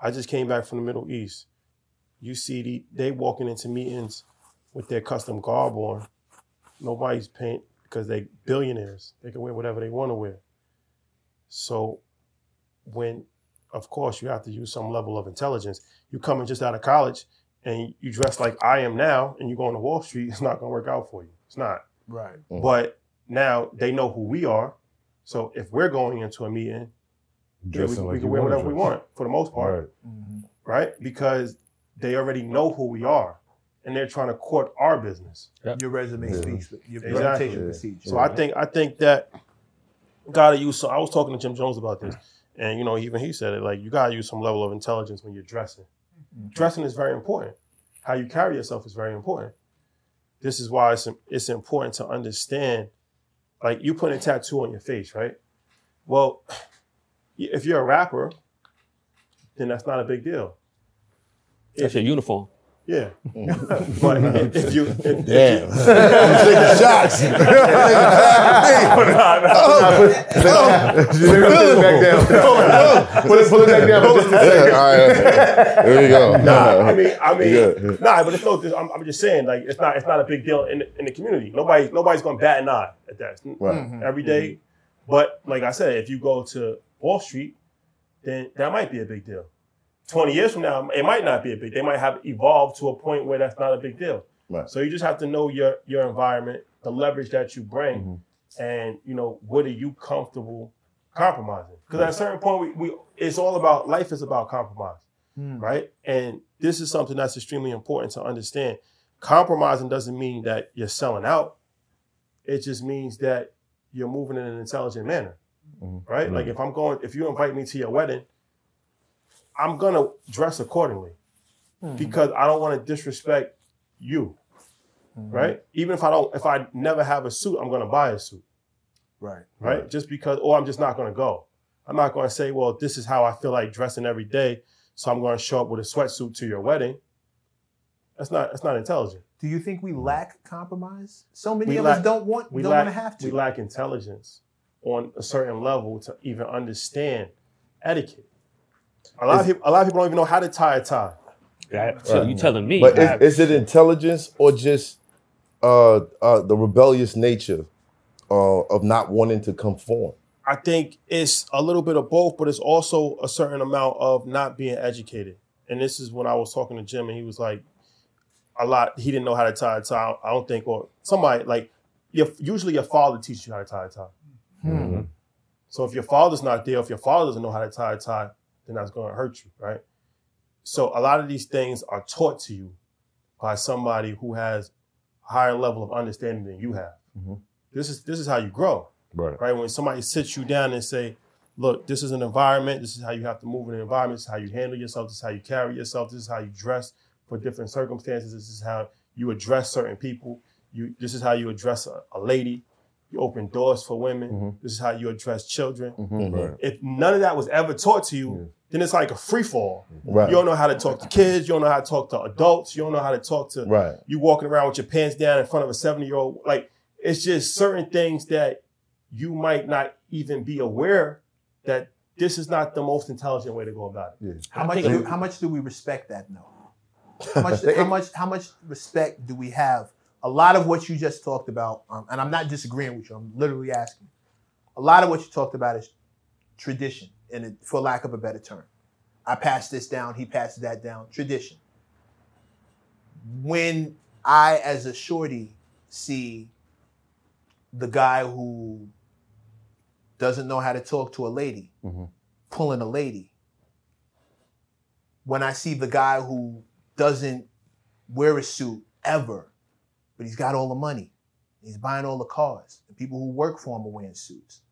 I just came back from the Middle East you see the, they walking into meetings with their custom garb on. Nobody's paying because they billionaires. They can wear whatever they want to wear. So when, of course, you have to use some level of intelligence. You coming just out of college and you dress like I am now, and you go on to Wall Street, it's not going to work out for you. It's not. right mm-hmm. But now they know who we are. So if we're going into a meeting, yeah, we, Dressing can- we can wear wanna whatever we want for the most part Right. Mm-hmm. right? Because they already know who we are, and they're trying to court our business. your resume speaks your Exactly. presentation Yeah. precedes So I think I think that gotta use. So I was talking to Jim Jones about this, and you know even he said it like you gotta use some level of intelligence when you're dressing. Mm-hmm. Dressing is very important. How you carry yourself is very important. This is why it's it's important to understand. Like you put a tattoo on your face, right? Well, if you're a rapper, then that's not a big deal. That's your uniform. Yeah. but if you if, if Damn. you, Taking shots. Oh. Uh, oh. Pull it back down. Oh, pull it, pull it back down. for just a second. All right. There you go. nah, I mean, I mean, Yeah. nah, but it's no. I'm, I'm just saying, like, it's not, it's not a big deal in in the community. Nobody, nobody's gonna bat an eye at that Right. every mm-hmm. day. Mm-hmm. But like I said, if you go to Wall Street, then that might be a big deal. Twenty years from now, it might not be a big. They might have evolved to a point where that's not a big deal. Right. So you just have to know your your environment, the leverage that you bring, mm-hmm. and you know what are you comfortable compromising? Because at a certain point, we, we it's all about life is about compromise, hmm. right? And this is something that's extremely important to understand. Compromising doesn't mean that you're selling out. It just means that you're moving in an intelligent manner, mm-hmm. right? Mm-hmm. Like if I'm going, if you invite me to your wedding, I'm gonna dress accordingly hmm. because I don't want to disrespect you, hmm. right? Even if I don't, if I never have a suit, I'm gonna buy a suit, Right. right? Just because, or I'm just not gonna go. I'm not gonna say, well, this is how I feel like dressing every day, so I'm gonna show up with a sweatsuit to your wedding. That's not that's not intelligent. Do you think we hmm. lack compromise? So many We of lack- us don't want We don't lack want to have to. we lack intelligence on a certain level to even understand etiquette. A lot of people, a lot of people don't even know how to tie a tie. That- so you telling me? But is, is it intelligence or just uh, uh, the rebellious nature uh, of not wanting to conform? I think it's a little bit of both, but it's also a certain amount of not being educated. And this is when I was talking to Jim, and he was like, a lot. He didn't know how to tie a tie. I don't think, or somebody like, your, usually your father teaches you how to tie a tie. Mm-hmm. So if your father's not there, if your father doesn't know how to tie a tie, then that's going to hurt you, right? So a lot of these things are taught to you by somebody who has a higher level of understanding than you have. Mm-hmm. This is this is how you grow Right. right? When somebody sits you down and say, look, this is an environment, this is how you have to move in an environment, this is how you handle yourself, this is how you carry yourself, this is how you dress for different circumstances, this is how you address certain people, you this is how you address a, a lady, you open doors for women, mm-hmm. this is how you address children. Mm-hmm. Mm-hmm. Right. If none of that was ever taught to you, then it's like a free fall. Right. You don't know how to talk to kids, you don't know how to talk to adults, you don't know how to talk to Right. you walking around with your pants down in front of a 70 year old. Like it's just certain things that you might not even be aware that this is not the most intelligent way to go about it. How much do, how much do we respect that though? How much how much how much respect do we have? A lot of what you just talked about, um, and I'm not disagreeing with you. I'm literally asking. A lot of what you talked about is tradition, and for lack of a better term, I passed this down. He passed that down. Tradition. When I, as a shorty, see the guy who doesn't know how to talk to a lady, pulling a lady. When I see the guy who doesn't wear a suit ever, but he's got all the money, he's buying all the cars, the people who work for him are wearing suits.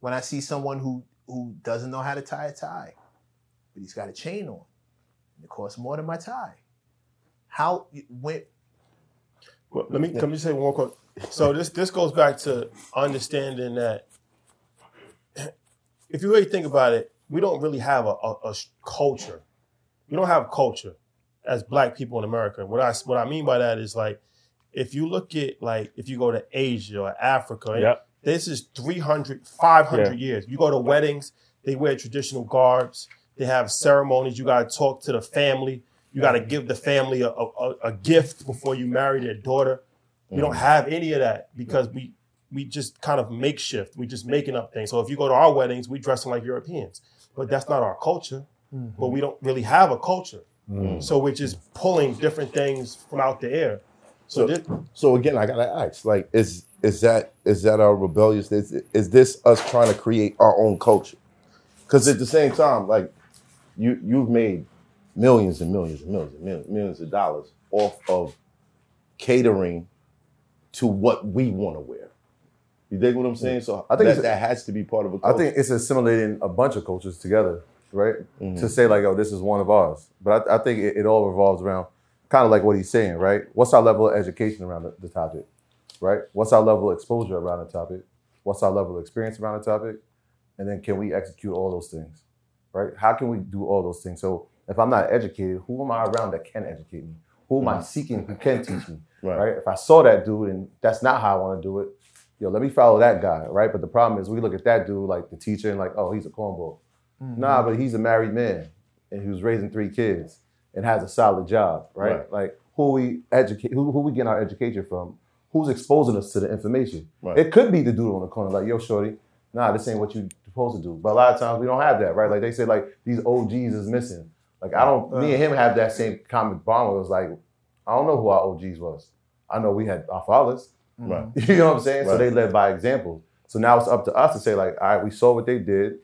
When I see someone who who doesn't know how to tie a tie, but he's got a chain on, and it costs more than my tie. How when Well, let me let me say one more. So this this goes back to understanding that if you really think about it, we don't really have a, a, a culture. We don't have culture as black people in America. What I what I mean by that is like if you look at like if you go to Asia or Africa, Yep. this is 300, 500 Yeah. years. You go to weddings, they wear traditional garbs. They have ceremonies. You got to talk to the family. You got to give the family a, a, a gift before you marry their daughter. We don't mm. have any of that because we we just kind of makeshift. We just making up things. So if you go to our weddings, we dressing like Europeans, but that's not our culture. Mm-hmm. But we don't really have a culture. Mm. So we're just pulling different things from out the air. So, So, so again, I gotta ask: like, is is that is that our rebellious? Is, is this us trying to create our own culture? Because at the same time, like, you you've made millions and millions and millions and millions, millions of dollars off of catering to what we want to wear. You dig what I'm saying? So I think that, that has to be part of a I culture. think it's assimilating a bunch of cultures together, right? Mhm. To say like, oh, this is one of ours. But I, I think it, it all revolves around kind of like what he's saying, right? What's our level of education around the, the topic, right? What's our level of exposure around the topic? What's our level of experience around the topic? And then can we execute all those things, right? How can we do all those things? So if I'm not educated, who am I around that can educate me? Who am I mm-hmm. seeking who can teach me, Right. right? If I saw that dude and that's not how I want to do it, yo, let me follow that guy, right? But the problem is we look at that dude like the teacher and like, oh, he's a cornball. Mm-hmm. Nah, but he's a married man and he was raising three kids and has a solid job, right? Right. Like who we educate, who, who we getting our education from? Who's exposing us to the information? Right. It could be the dude on the corner, like, yo, shorty, nah, this ain't what you supposed to do. But a lot of times we don't have that, right? Like they say, like these OGs is missing. Like I don't, me and him have that same common bond it was like, I don't know who our OGs was. I know we had our fathers. Right. You know what I'm saying? So they led by example. So now it's up to us to say, like, all right, we saw what they did.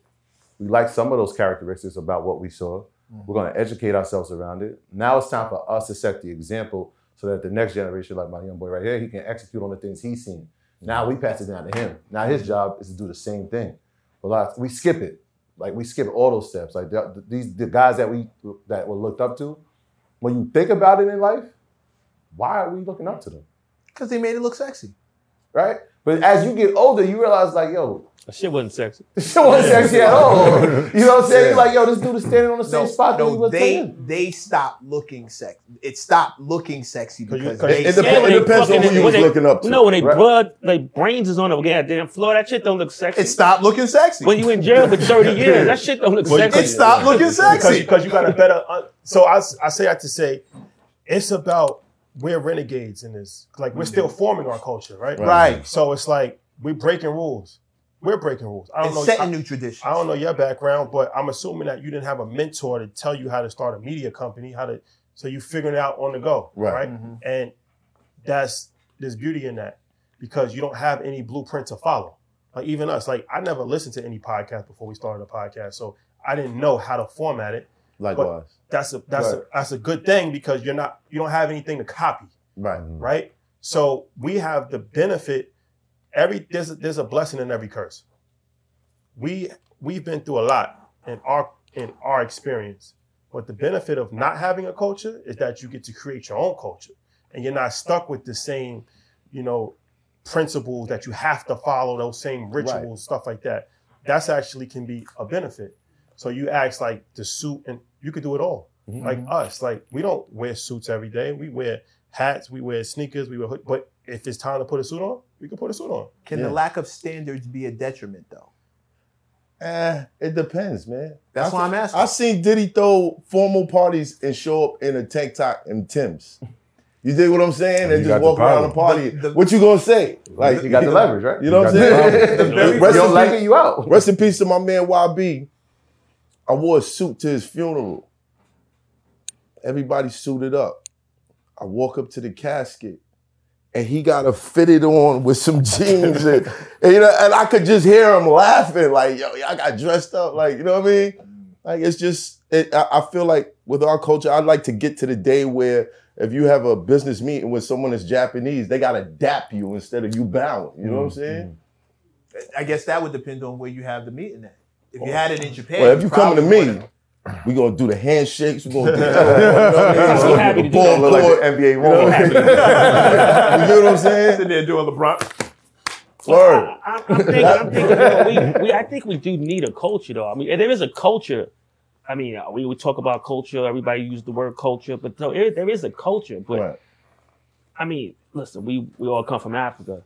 We like some of those characteristics about what we saw. Mm-hmm. We're going to educate ourselves around it. Now it's time for us to set the example so that the next generation, like my young boy right here, he can execute on the things he's seen. Mm-hmm. Now we pass it down to him. Now his job is to do the same thing. But like, we skip it. Like we skip all those steps. Like the, these the guys that we that were looked up to. When you think about it in life, why are we looking up to them? Because they made it look sexy. Right? But as you get older, you realize like, yo, That shit wasn't sexy. this shit wasn't sexy at all. You know what I'm saying? You're like, yo, this dude is standing on the same No, spot that he no, was they saying. they stopped looking sexy. It stopped looking sexy because you- they It depends- when it depends on who you when was looking up to. No, when they Right. blood, like brains is on the goddamn floor, that shit don't look sexy. it stopped looking sexy. when you in jail for 30 years, that shit don't look Well, sexy. it stopped looking sexy. because you got a better. Uh, so I say that to say, it's about we're renegades in this. Like we're still forming our culture, right? Right. So it's like we're breaking rules. We're breaking rules. I don't It's know. setting I, new traditions. I don't know your background, but I'm assuming that you didn't have a mentor to tell you how to start a media company, how to. So you figured it out on the go, Right. right? Mm-hmm. And that's there's beauty in that because you don't have any blueprint to follow. Like even us, like I never listened to any podcast before we started a podcast, so I didn't know how to format it. Likewise. That's a that's Right. a that's a good thing because you're not you don't have anything to copy, Right. right? So we have the benefit. Every there's a, there's a blessing in every curse. We we've been through a lot in our in our experience, but the benefit of not having a culture is that you get to create your own culture, and you're not stuck with the same, you know, principles that you have to follow those same rituals, stuff like that. That's actually can be a benefit. So you ask like the suit, and you could do it all. Like us, like we don't wear suits every day. We wear hats, we wear sneakers, we wear hood. But if it's time to put a suit on, we can put a suit on. Can Yeah. the lack of standards be a detriment though? Eh, it depends, man. That's I, why I'm asking. I've seen Diddy throw formal parties and show up in a tank top and Timbs. You dig what I'm saying? And And just got the walk around power. the party. The- the- what you gonna say? Like You got the leverage, right? You know You what I'm saying? power. The very- You don't like it, you out. Rest in peace to my man YB. I wore a suit to his funeral. Everybody suited up. I walk up to the casket, and he got a fitted on with some jeans, and, and, you know, and I could just hear him laughing, like, "Yo, I got dressed up, like, you know what I mean? Like, it's just, it, I, I feel like with our culture, I'd like to get to the day where if you have a business meeting with someone that's Japanese, they gotta dap you instead of you bowing. You know what I'm mm-hmm. saying? I guess that would depend on where you have the meeting at. If you had it in Japan, Well, if you coming to me, would've- we gonna do the handshakes. We gonna do the, So happy to Ball that. Like the NBA You woman. get what I'm saying? sitting there doing LeBron. Word. I, I, I'm thinking, I'm thinking you know, we, we, I think we do need a culture, though. I mean, there is a culture. I mean, uh, we would talk about culture. Everybody use the word culture, but so there, there is a culture. But Right. I mean, listen, we we all come from Africa,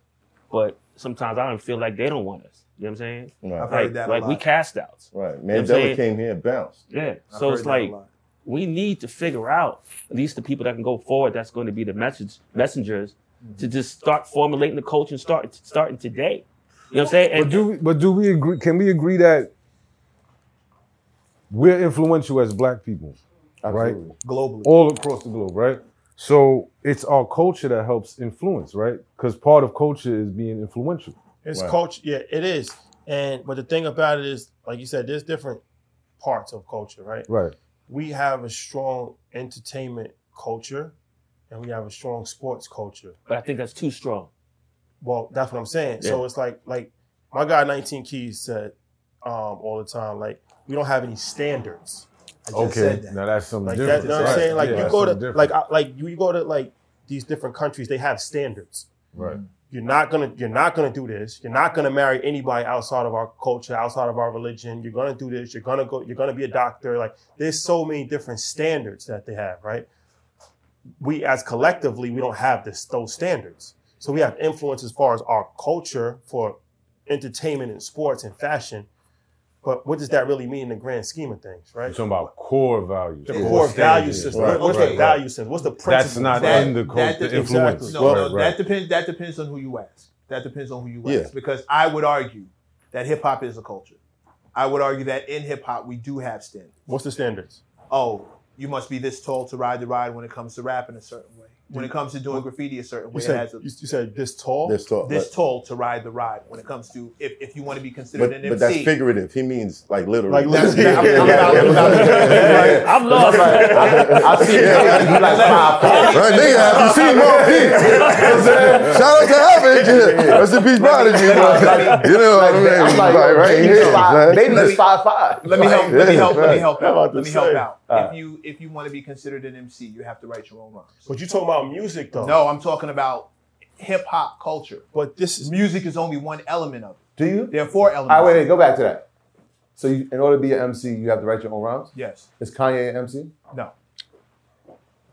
but sometimes I don't feel like they don't want us. You know what I'm saying? I've Right. heard Like, that a like we cast outs. Right. You know Mandela came here and bounced. Yeah. I've so it's like we need to figure out at least the people that can go forward. That's going to be the message messengers Mm-hmm. to just start formulating the culture and start starting today. You know what I'm saying? But do we, but do we agree? Can we agree that we're influential as Black people, right? Absolutely. globally. All across the globe, right? So it's our culture that helps influence, right? Because part of culture is being influential. It's Right. culture, yeah, it is. And but the thing about it is, like you said, there's different parts of culture, right? Right. We have a strong entertainment culture, and we have a strong sports culture. but I think that's too strong. Well, that's what I'm saying. So it's like like my guy 19 Keys said um, all the time, like we don't have any standards. I just Okay. said that. Now that's something Like that, different. you know what I'm saying? Like Yeah, you go to different. like I, like you, you go to like these different countries, they have standards. right. You're not gonna you're not gonna do this. You're not gonna marry anybody outside of our culture, outside of our religion. You're gonna do this. You're gonna go. You're gonna be a doctor. Like there's so many different standards that they have, right? We as collectively we don't have this those standards. So we have influence as far as our culture for entertainment and sports and fashion. But what does that really mean in the grand scheme of things, right? You're talking about core values. the core core value system. Right, What's right, the right. value system? What's the principle? That's not That- in the that cult, the de- influence. No, no, right, right. that depends. That depends on who you ask. That depends on who you Yeah. ask. Because I would argue that hip hop is a culture. I would argue that in hip hop we do have standards. What's the standards? Oh, you must be this tall to ride the ride when it comes to rapping a certain way. When it comes to doing graffiti a certain way. You it said has a, you, you said this tall. This tall. this but, tall to ride the ride. When it comes to if, if you want to be considered but, an but that's figurative. He means like literally. Like literally. I'm- I'm about- I'm about- I'm lost. I see it. You like five five. Right, nigga, have you seen Mobb Deep? You know what I'm saying? Shout out to Havoc. Rest in peace, Prodigy. You know what I mean? Like, Right, right here, five, man. baby's Let me- five five. let me help. Let me help. Let me help out. Let me help out. Uh, if you if you want to be considered an MC, you have to write your own rhymes. But you talking about music though? No, I'm talking about hip hop culture. But this is Music is only one element of it. Do you? There are four All elements. right, wait, wait, go back to that. So, you, in order to be an MC, you have to write your own rhymes. Yes. Is Kanye an MC? No.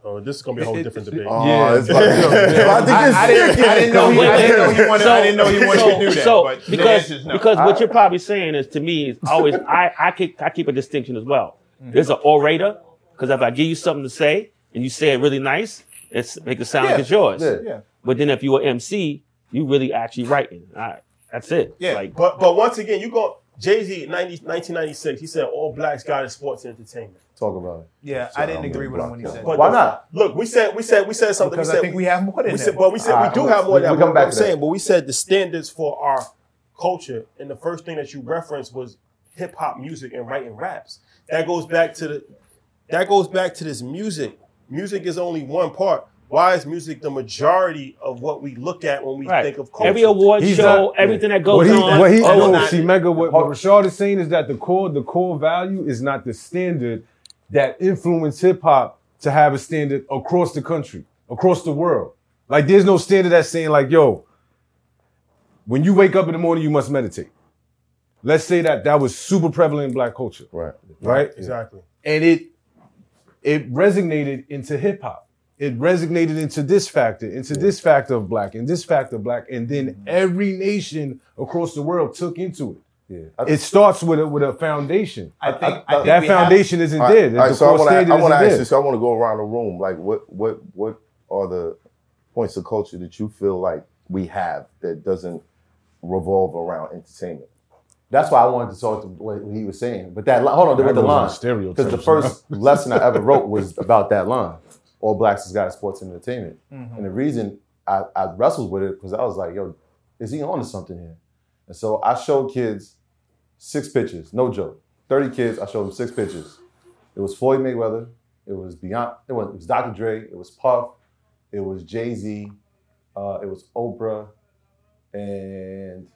oh, this is gonna be a whole different debate. Oh, Yeah. it's like, I think I, I didn't, I didn't know he, I didn't know he wanted. I didn't know he wanted so, to do that. So but because no. because what you're probably saying is to me is always I I keep I keep a distinction as well. Mm-hmm. There's an orator because if I give you something to say and you say it really nice, it's make it sound Yeah. like it's yours. Yeah. yeah. But then if you're MC, you really actually writing. All right, that's it. Yeah. Like But but once again, you go Jay Z 1996. He said all blacks got in sports and entertainment. Talk about it. Yeah, I didn't agree with him when he said. But Why not? Look, we said we said we said something. Because we I said, think we have more than we that. said, but we said All we do have more we- than that. we come back I'm that. saying, but we said the standards for our culture, and the first thing that you referenced was hip hop music and writing raps. That goes back to the that goes back to this music. Music is only one part. Why is music the majority of what we look at when we right. think of culture? every award He's show, not- everything that What goes he, on. what he, oh, no, not- see, Mega, what, what Rashad is saying is that the core, the core value is not the standard that influenced hip hop to have a standard across the country, across the world. Like, there's no standard that's saying like, yo, when you wake up in the morning, you must meditate. Let's say that that was super prevalent in black culture, Right. right? exactly. and it it resonated into hip hop. It resonated into this factor, into this factor of black, and this factor of black, and then mm-hmm. every nation across the world took into it. Yeah. It starts with a with a foundation. I think, I think that we have- foundation isn't All right, there. all right, The so I core want to I want to ask there. this. I want to go around the room. Like, what what what are the points of culture that you feel like we have that doesn't revolve around entertainment? That's why I wanted to talk to what he was saying. But that hold on, That with the goes line because the first lesson I ever wrote was about that line. All blacks has got sports and entertainment, and the reason I, I wrestled with it because I was like, "Yo, is he on to something here?" And so I showed kids six pictures, no joke. Thirty kids, I showed them six pictures. It was Floyd Mayweather, it was Beyond, it was, it was Dr. Dre, it was Puff, it was Jay Z, uh, it was Oprah, and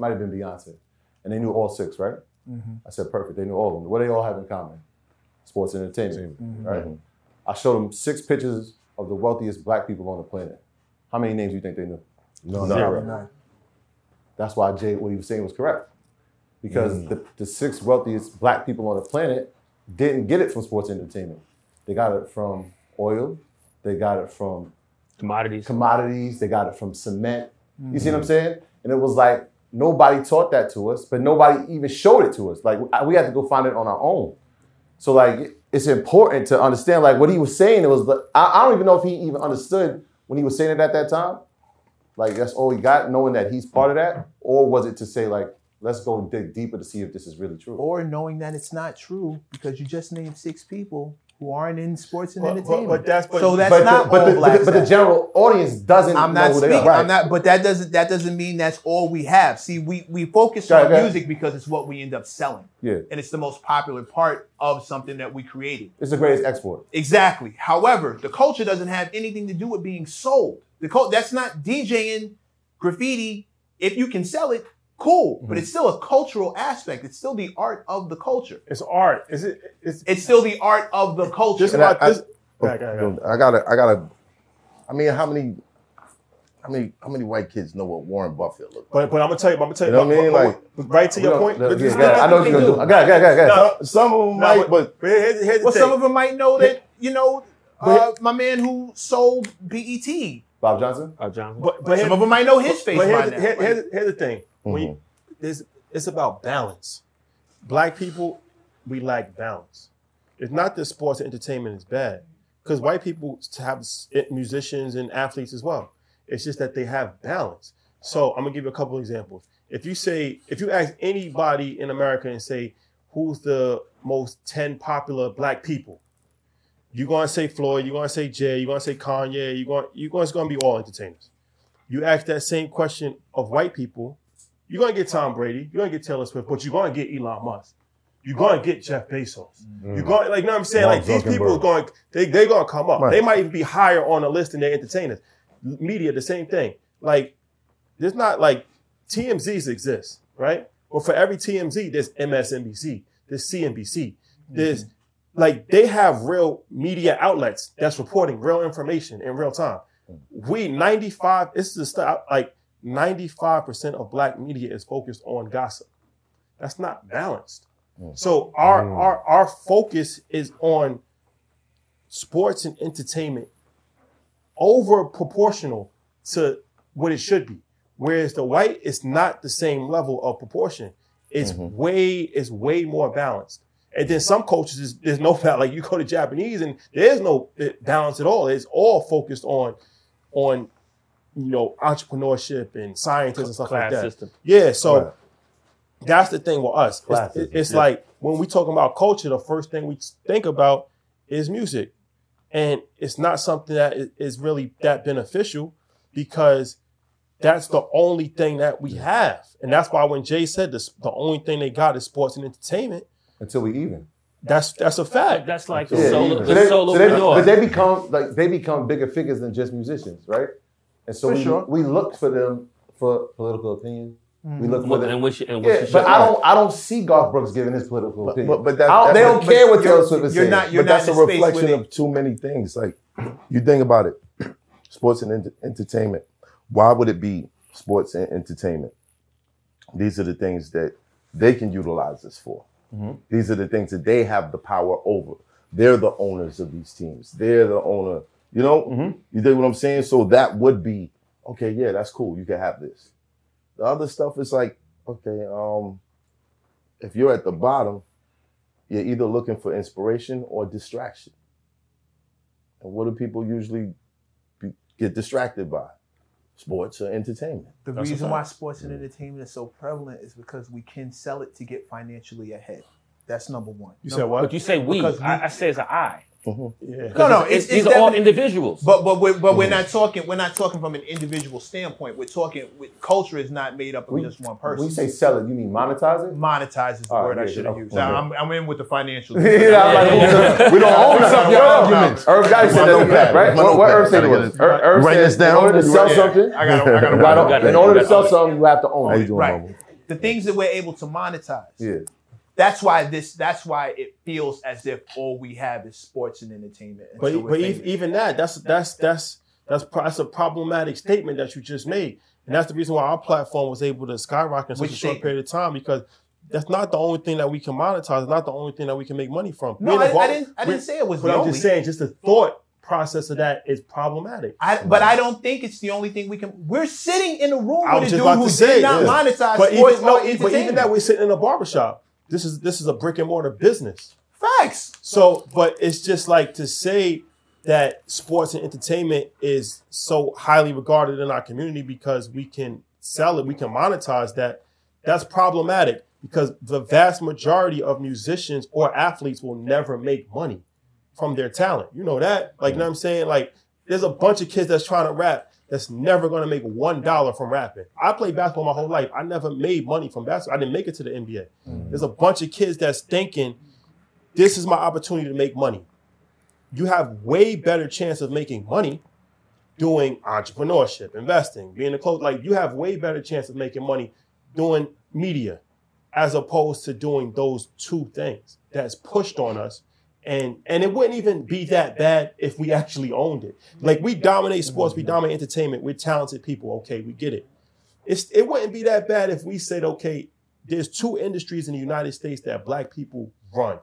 might have been Beyonce. And they knew all six, right? Mm-hmm. I said, perfect. They knew all of them. What do they all have in common? Sports and entertainment, right? Mm-hmm. I showed them six pictures of the wealthiest black people on the planet. How many names do you think they knew? No, Zero. None. That's why Jay, what he was saying was correct. Because mm. the, the six wealthiest black people on the planet didn't get it from sports entertainment. They got it from oil, they got it from commodities. commodities, they got it from cement. You see what I'm mm. saying? And it was like nobody taught that to us, but nobody even showed it to us. Like we had to go find it on our own. So like it's important to understand like what he was saying. It was I, I don't even know if he even understood when he was saying it at that time. Like that's all he got, knowing that he's part of that, or was it to say like let's go dig deeper to see if this is really true? Or knowing that it's not true because you just named six people who aren't in sports and But- but- entertainment. but that's- but- so that's but not the, but, all the, but, blacks the, but the general audience doesn't I'm know not speaking. I'm not, but that doesn't that doesn't mean that's all we have. See, we we focus on music because it's what we end up selling, Yeah, and it's the most popular part of something that we created. it's the greatest export. Exactly. However, the culture doesn't have anything to do with being sold. The cult that's not DJing graffiti. If you can sell it, cool. Mm-hmm. But it's still a cultural aspect. It's still the art of the culture. It's art. Is it? It's, It's still the art of the culture. just And I- about I- this. Go ahead, go ahead. I gotta, I gotta. I mean, how many, how many, how many white kids know what Warren Buffett looks like? But, but I'm gonna tell you. I'm gonna tell you. You know what I mean? but- Like- right to your point. don't- yeah, yeah, I know what you're gonna do. Go ahead, go ahead, go ahead, go ahead. No, Some of them no, might, but but here's, here's the well, thing. some of them might know that you know uh, my man who sold BET. Bob Johnson. Uh, John. But, but Some of them might know his face But by here's, here's, here's the thing. When Mhm. you, it's, it's about balance. Black people, we lack balance. It's not that sports and entertainment is bad, because white people have musicians and athletes as well. It's just that they have balance. So I'm gonna give you a couple examples. If you say, if you ask anybody in America and say, who's the most 10 popular black people? You're gonna say Floyd, you're gonna say Jay, you're gonna say Kanye, you're going you're going, it's gonna be all entertainers. You ask that same question of white people, you're gonna get Tom Brady, you're gonna get Taylor Swift, but you're gonna get Elon Musk. You're gonna get Jeff Bezos. Mm. You're going like you know what I'm saying? Mark like these people are going they they're gonna come up. Right. They might even be higher on the list than their entertainers. Media, the same thing. Like there's not like TMZs exist, right? But for every TMZ, there's MSNBC, there's CNBC, there's like they have real media outlets that's reporting real information in real time. Mm. We 95, this is the stuff like 95% of black media is focused on gossip. That's not balanced. So our our our focus is on sports and entertainment over proportional to what it should be. Whereas the white is not the same level of proportion. It's way it's way more balanced. And then some cultures is, there's no balance. Like you go to Japanese and there's no eh, balance at all. It's all focused on on you know entrepreneurship and scientists and stuff Class like that. system. Yeah, so Right. that's the thing with us. It's, Classism, it's yeah. like when we talk about culture, the first thing we think about is music, and it's not something that is really that beneficial because that's the only thing that we have, and that's why when Jay said this, the only thing they got is sports and entertainment. until we even. That's that's a fact. That's like the Yeah, solo, even. the they, solo they, but they become like they become bigger figures than just musicians, right? And so For we, sure. we look for them for political opinion. We look for them. and which and yeah, but I don't I don't see Garth Brooks giving his political But- opinion. but- but that- I they don't but care what Taylor Swift is saying. not- but that's a in the space reflection of too many things. Like you think about it, sports and ent- entertainment. Why would it be sports and entertainment? These are the things that they can utilize this for. Mm-hmm. These are the things that they have the power over. They're the owners of these teams. They're the owner. You know, you dig what I'm saying? So that would be okay. Yeah, that's cool. You can have this. The other stuff is like, okay, um, if you're at the bottom, you're either looking for inspiration or distraction. And what do people usually be, get distracted by? Sports or entertainment. The That's reason why sports and entertainment is so prevalent is because we can sell it to get financially ahead. That's number one. You Number- said what? But you say we. We- I, I say it's an I. Yeah. No, no, Because it's, these are all individuals. But but we're, but we're not talking. We're not talking from an individual standpoint. We're talking. With, culture is not made up of We- just one person. when you say sell it, you mean monetize it? monetize is the All right, word I should have okay. used. I'm, I'm in with the financial. Yeah, I'm like, we don't own something. your arguments. Irv Gotti said My that, right? notepad. What, what My Irv said notepad. was? Irv, Irv Write said this down. in order to sell write- something, I gotta- I gotta you it in order to sell something, you have to own it. Right. the things that we're able to monetize. Yeah. That's why this. That's why it feels as if all we have is sports and entertainment. But, until we're but even that, that's that's that's that's that's a problematic statement that you just made, and that's the reason why our platform was able to skyrocket in such Which a short period of time because that's not the only thing that we can monetize. It's not the only thing that we can make money from. no, I, I didn't. I didn't say it was But I'm just saying, just the thought process of that is problematic. I, but I don't think it's the only thing we can. We're sitting in a room with a dude who say, did not yeah. monetize But sports even no, but even that we're sitting in a barbershop. This is this is a brick and mortar business. Facts. So, but it's just like to say that sports and entertainment is so highly regarded in our community because we can sell it, we can monetize that. That's problematic because the vast majority of musicians or athletes will never make money from their talent. You know that? Like, you know what I'm saying? Like, there's a bunch of kids that's trying to rap that's never going to make one dollar from rapping. I played basketball my whole life. I never made money from basketball. I didn't make it to the NBA. There's a bunch of kids that's thinking this is my opportunity to make money. You have way better chance of making money doing entrepreneurship, investing, being a coach. Like you have way better chance of making money doing media as opposed to doing those two things that's pushed on us. And and it wouldn't even be that bad if we actually owned it. Like we dominate sports, we dominate entertainment. We're talented people. Okay, we get it. It's it wouldn't be that bad if we said, okay, there's two industries in the United States that black people run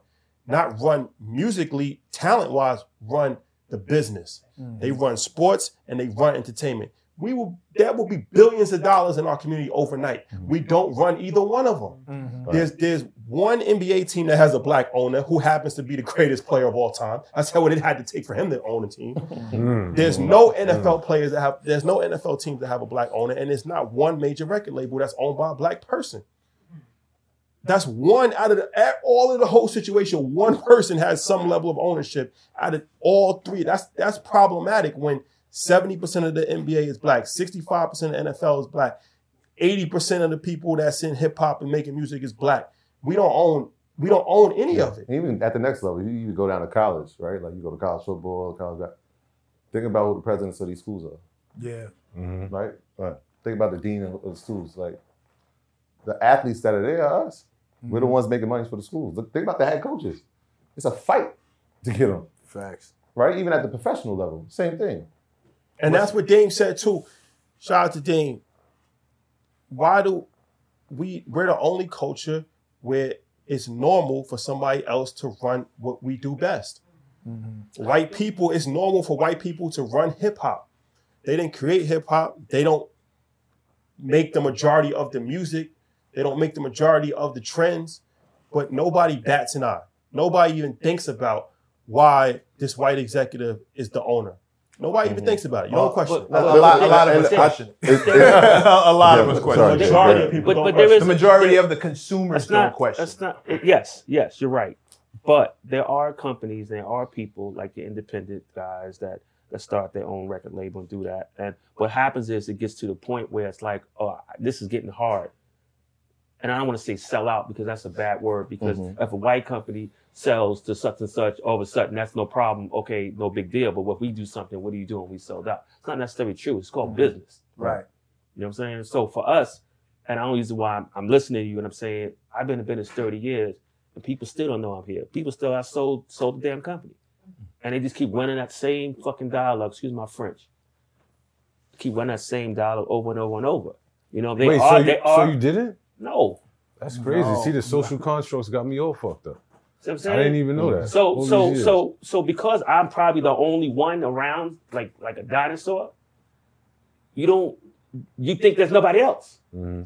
not run musically, talent wise, run the business. Mm. They run sports and they run entertainment. We will that will be billions of dollars in our community overnight. Mm-hmm. We don't run either one of them. Mm-hmm. There's there's one NBA team that has a black owner who happens to be the greatest player of all time. That's how what it had to take for him to own a team. Mm-hmm. There's no NFL players that have there's no NFL teams that have a black owner, and it's not one major record label that's owned by a black person. That's one out of the, all of the whole situation. One person has some level of ownership out of all three. That's that's problematic when 70% of the NBA is black, 65% of the NFL is black, 80% of the people that's in hip hop and making music is black. We don't own we don't own any of it. Even at the next level, you, you go down to college, right? Like you go to college football, college. ba- Think about who the presidents of these schools are, Yeah. Mm-hmm. right? Right. Think about the dean of of the schools. Like the athletes that are there are us. We're the mm-hmm. ones making money for the schools. Look, think about the head coaches. It's a fight to get them, Facts. right? Even at the professional level, same thing. And that's what Dame said too. Shout out to Dame. Why do we we're the only culture where it's normal for somebody else to run what we do best. Mm-hmm. White people, it's normal for white people to run hip hop. They didn't create hip hop. They don't make the majority of the music. They don't make the majority of the trends. But nobody bats an eye. Nobody even thinks about why this white executive is the owner. Nobody even mm-hmm. thinks about it. You don't question. it. A, a lot, a lot of And us question. it- it- a lot of Yeah, us sorry, question. The majority go of people But don't but question. The majority there- of the consumers that's not don't question. That's not. it- yes, yes, you're right. But there are companies, there are people like the independent guys that that start their own record label and do that. And what happens is it gets to the point where it's like, oh, this is getting hard. And I don't want to say sell out because that's a bad word. Because mm-hmm. if a white company sells to such and such, all of a sudden that's no problem. Okay, no big deal. But if we do something, what are you doing? We sold out. It's not necessarily true. It's called mm-hmm. business. Right. You know what I'm saying? So for us, and I don't use why I'm, I'm listening to you and I'm saying I've been in business 30 years and people still don't know I'm here. People still have sold sold the damn company. And they just keep running that same fucking dialogue, excuse my French. Keep running that same dialogue over and over and over. You know, they Wait, are so you, they so you didn't? no. That's crazy. No. See, the social constructs got me all fucked up. See what I'm I didn't even know that. So all so so so because I'm probably the only one around like like a dinosaur, you don't you think there's nobody else. Mhm. You know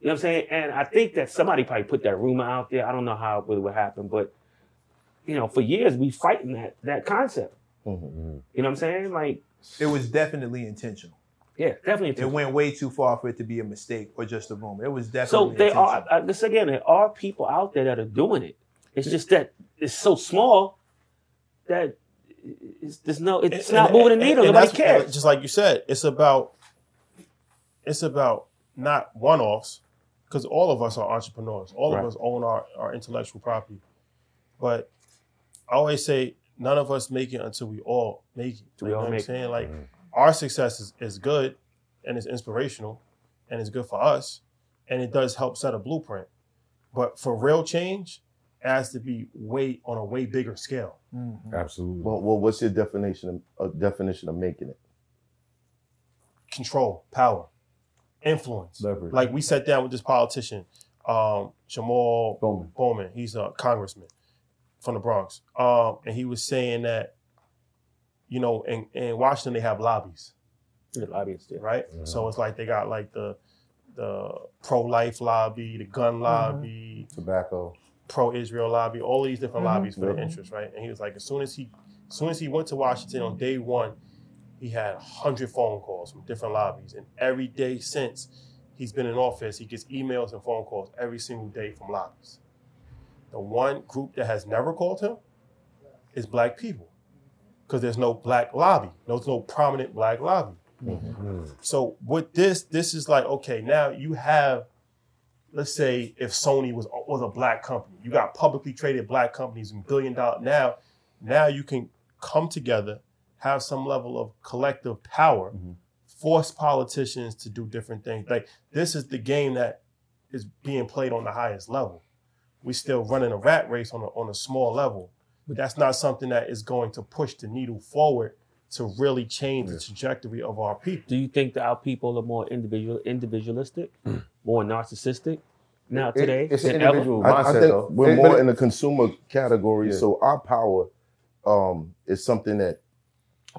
what I'm saying? And I think that somebody probably put that rumor out there. I don't know how it really would happen, but you know, for years we fighting that that concept. Mhm. You know what I'm saying? Like, It was definitely intentional. yeah, definitely. It went way too far for it to be a mistake or just a rumor. It was definitely so definitely there are intentional. uh, this again. There are people out there that are doing it. It's just that it's so small that it's, there's no. It's And- not and- moving the needle. and Nobody cares. Just like you said, it's about it's about not one-offs because all of us are entrepreneurs. All Right. of us own our, our intellectual property. But I always say none of us make it until we all make it. We you all know what I'm make it. saying? Like mm-hmm. our success is, is good and it's inspirational and it's good for us and it does help set a blueprint. But for real change, it has to be way on a way bigger scale. Absolutely. Well, well, what's your definition of uh, definition of making it? control, power, influence. Leverage. Like we sat down with this politician, um, Jamal Bowman. Bowman. He's a congressman from the Bronx, um, and he was saying that, you know, in, in Washington they have lobbies, The lobbyists there. right? So it's like they got like the the pro life lobby, the gun lobby, Tobacco. Pro Israel lobby, all these different mm-hmm. lobbies for the Yep. interest, right? And he was like, as soon as he, as soon as he went to Washington on day one, he had hundred phone calls from different lobbies, and every day since he's been in office, he gets emails and phone calls every single day from lobbies. The one group that has never called him is black people, because there's no black lobby, there's no prominent black lobby. Mm-hmm. So with this, this is like okay, now you have let's say if Sony was was a black company, you got publicly traded black companies and billion dollar now, now you can come together, have some level of collective power, mm-hmm. force politicians to do different things. Like this is the game that is being played on the highest level. We still running a rat race on a on a small level, but that's not something that is going to push the needle forward to really change the trajectory of our people. Do you think that our people are more individual, individualistic, more narcissistic now It- today it's an than ever? individual I, I mindset, think though. we're It- more it- in the consumer category, Yeah. so our power um, is something that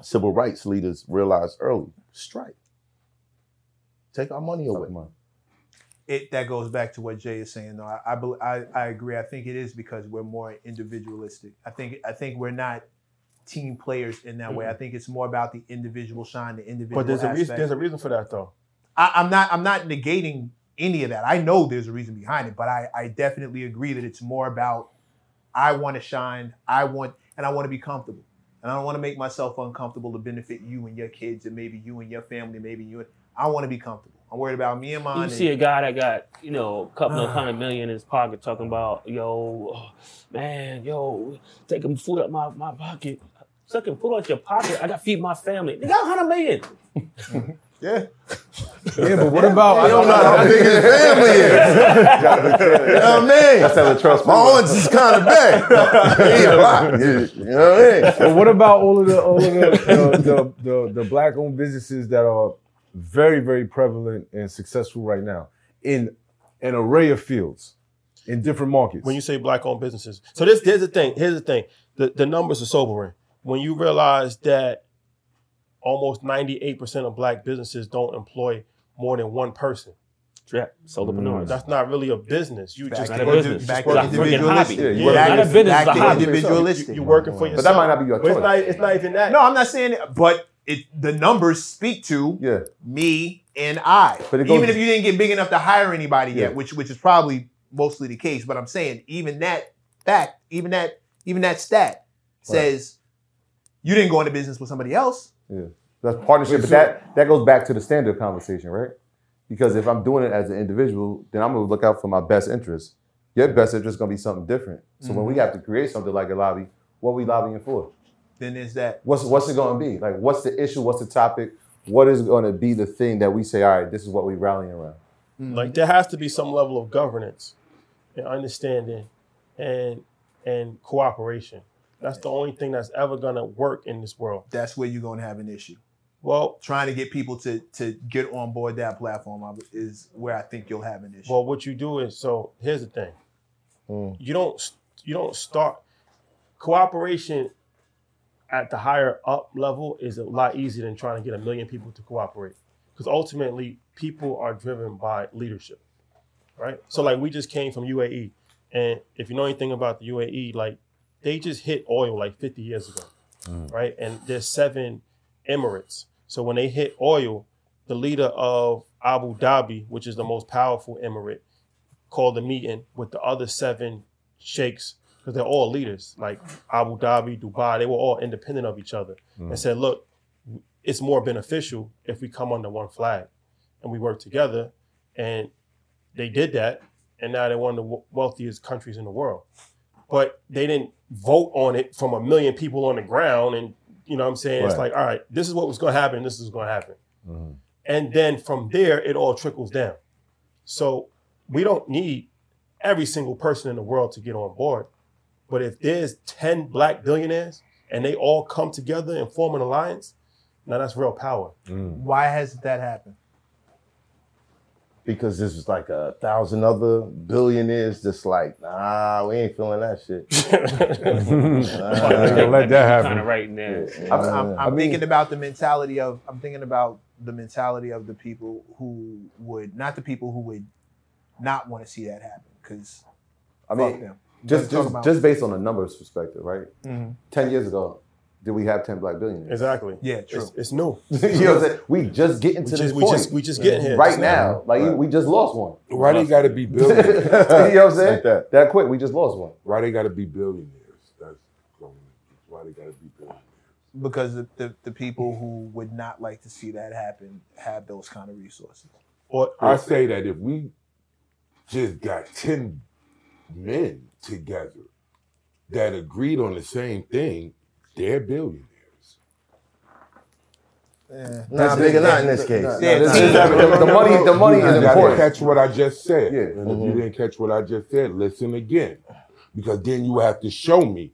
civil rights leaders realized early. Strike. Take our money away. Come it that goes back to what Jay is saying. though. I, I I I agree. I think it is because we're more individualistic. I think I think we're not team players in that way. Mm-hmm. I think it's more about the individual shine, the individual. But there's a reason. There's a reason for that though. I, I'm not I'm not negating any of that. I know there's a reason behind it, but I, I definitely agree that it's more about I want to shine, I want, and I want to be comfortable. And I don't want to make myself uncomfortable to benefit you and your kids and maybe you and your family, maybe you. And, I want to be comfortable. I'm worried about me and mine. You and- see a guy that got, you know, a couple ah. of hundred million in his pocket talking about, yo, oh, man, yo, taking food out my, my pocket. Sucking food out your pocket. I got to feed my family. They got 100 million. yeah. Yeah, but what about? I don't know how big his family is. you know what I mean? That's how the trust My aunt is kind of big. He a lot. You know what I mean? But what about all of the all of the the, the, the, the black owned businesses that are very very prevalent and successful right now in an array of fields in different markets? when you say black owned businesses. So this here's the thing. Here's the thing. The the numbers are sobering. When you realize that almost 98% of black businesses don't employ more than one person. Yeah, solopreneurs. Mm. That's not really a business. You Back just not to a business. Back It's to individualistic. hobby. Yeah, Yeah, back not a business, back it's to hobby. individualistic. you, are working for yourself. But yourself. that might not be your But it's choice. not, it's not even that. No, I'm not saying it, but it the numbers speak to Yeah. me and I. But it goes- even if you didn't get big enough to hire anybody Yeah. yet, which which is probably mostly the case, but I'm saying even that fact, even that even that stat says you didn't go into business with somebody else. Yeah, that's partnership. But that that goes back to the standard conversation, right? Because if I'm doing it as an individual, then I'm gonna look out for my best interest. Your best interest is gonna be something different. So when we mm-hmm. have to create something like a lobby, what are we lobbying for? Then there's that. What's what's it gonna be? Like, what's the issue? What's the topic? What is gonna be the thing that we say? All right, this is what we rallying around. Mm-hmm. Like there has to be some level of governance and understanding and and cooperation. That's the only thing that's ever gonna work in this world. That's where you're gonna have an issue. Well, Trying to get people to to get on board that platform is where I think you'll have an issue. well, what you do is so. Here's the thing. Mm. You don't you don't start cooperation at the higher up level is a lot easier than trying to get a million people to cooperate because ultimately people are driven by leadership, right? So like we just came from UAE, and if you know anything about the UAE, like they just hit oil like 50 years ago, mm. right? And there's seven emirates. So when they hit oil, the leader of Abu Dhabi, which is the most powerful emirate, called a meeting with the other seven sheikhs because they're all leaders like Abu Dhabi, Dubai. They were all independent of each other and mm. said, "Look, it's more beneficial if we come under one flag and we work together." And they did that, and now they're one of the w- wealthiest countries in the world. But they didn't vote on it from a million people on the ground, and you know what I'm saying? It's like, all right, this is what was going to happen. This is going to happen. Mm-hmm. And then from there, it all trickles down. So we don't need every single person in the world to get on board. But if there's 10 black billionaires and they all come together and form an alliance, now that's real power. Mm. Why hasn't that happened? Because this was like a thousand other billionaires just like, nah, we ain't feeling that shit. I ain't gonna let that happen. Kind of right in there. I'm, I'm, I'm thinking about the mentality of I'm thinking about the mentality of the people who would not the people who would not want to see that happen because I mean, them. just just, just based on the numbers perspective, right? Mhm. Ten years ago, did we have ten black billionaires? Exactly. Yeah, true. It's, it's new. you know what I'm saying? We just getting We to just, this we point just we just getting here. right now. Like we just lost one. Why they got to be billionaires? you billionaires? know what I'm saying? Like that. that quick, we just lost one. Why they got to be billionaires? That's why they got to be billionaires. because the, the, the people who would not like to see that happen have those kind of resources. Or, I say that if we just got 10 men together that agreed on the same thing, they're billionaires. Eh, nah, nigga, not in this case. Nah, Yeah, this- team- the, the money, the money is gotta important. catch what I just said. Yeah. And if you mm-hmm. didn't catch what I just said, listen again. Because then you have to show me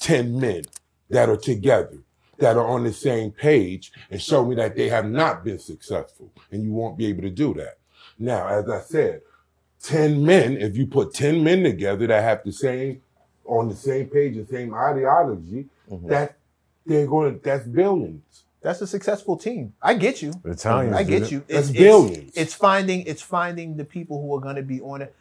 10 men that are together, that are on the same page, and show me that they have not been successful. And you won't be able to do that. Now, as I said, 10 men, if you put 10 men together that have the same, on the same page, the same ideology, Mm-hmm. that they're going to, that's billions. That's a successful team. I get you. The Italians I get it. you. That's It's, billions. It's, it's finding it's finding the people who are going to be on it.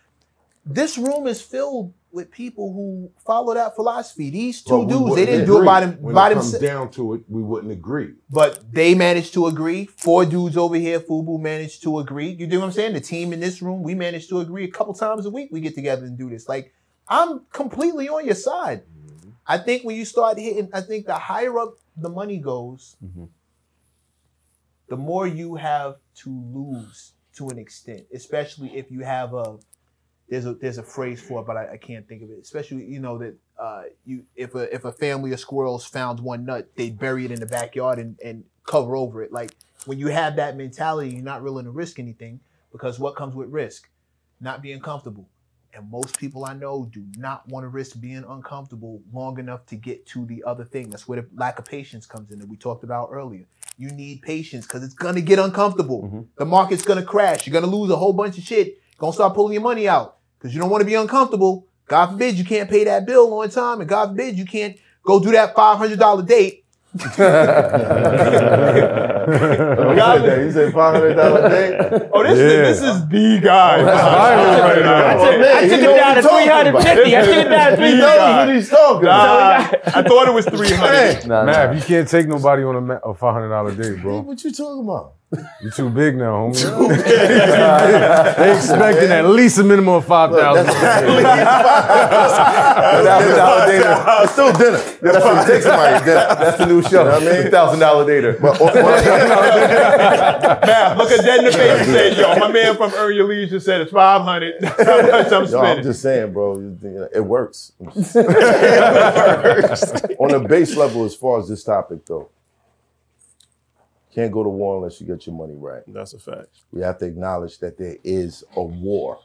This room is filled with people who follow that philosophy. These two But dudes, they wouldn't didn't do it agree. by them When by it comes themselves. down to it, we wouldn't agree. But they managed to agree. Four dudes over here, Fubu managed to agree. You do what I'm saying? The team in this room, we managed to agree a couple times a week. We get together and do this. Like, I'm completely on your side. I think when you start hitting, I think the higher up the money goes, the more you have to lose to an extent, especially if you have a there's a there's a phrase for it, but I, I can't think of it. Especially you know that uh, you if a if a family of squirrels found one nut, they bury it in the backyard and, and cover over it. Like when you have that mentality, you're not willing to risk anything because what comes with risk? Not being comfortable. And most people I know do not want to risk being uncomfortable long enough to get to the other thing. That's where the lack of patience comes in that we talked about earlier. You need patience because it's gonna get uncomfortable. Mm-hmm. The market's gonna crash. You're gonna lose a whole bunch of shit. You're gonna start pulling your money out because you don't want to be uncomfortable. God forbid you can't pay that bill on time, and God forbid you can't go do that five hundred dollar date. You said five hundred dollar day. Oh, this Yeah. is this is the guy. Oh, right now. I took, I took it down to 350. I took it down to He 350. knows what he's talking about. I thought it was three hundred. Nah, nah. Mav, you can't take nobody on a, ma- a five hundred dollar date, bro. What you talking about? You too big now, homie. they expecting at least a minimum of five thousand. Thousand dollar dater. It's still dinner. That's what it takes somebody dinner. That's the new show. You know what I mean? Thousand dollar dater. But on- on- Man, look at that in the face and say, "Yo, my man from Earn Your Leisure said it's five hundred. How much I'm Yo, I'm just saying, bro. you know, It works. On a base level, as far as this topic, though, can't go to war unless you get your money right. That's a fact. We have to acknowledge that there is a war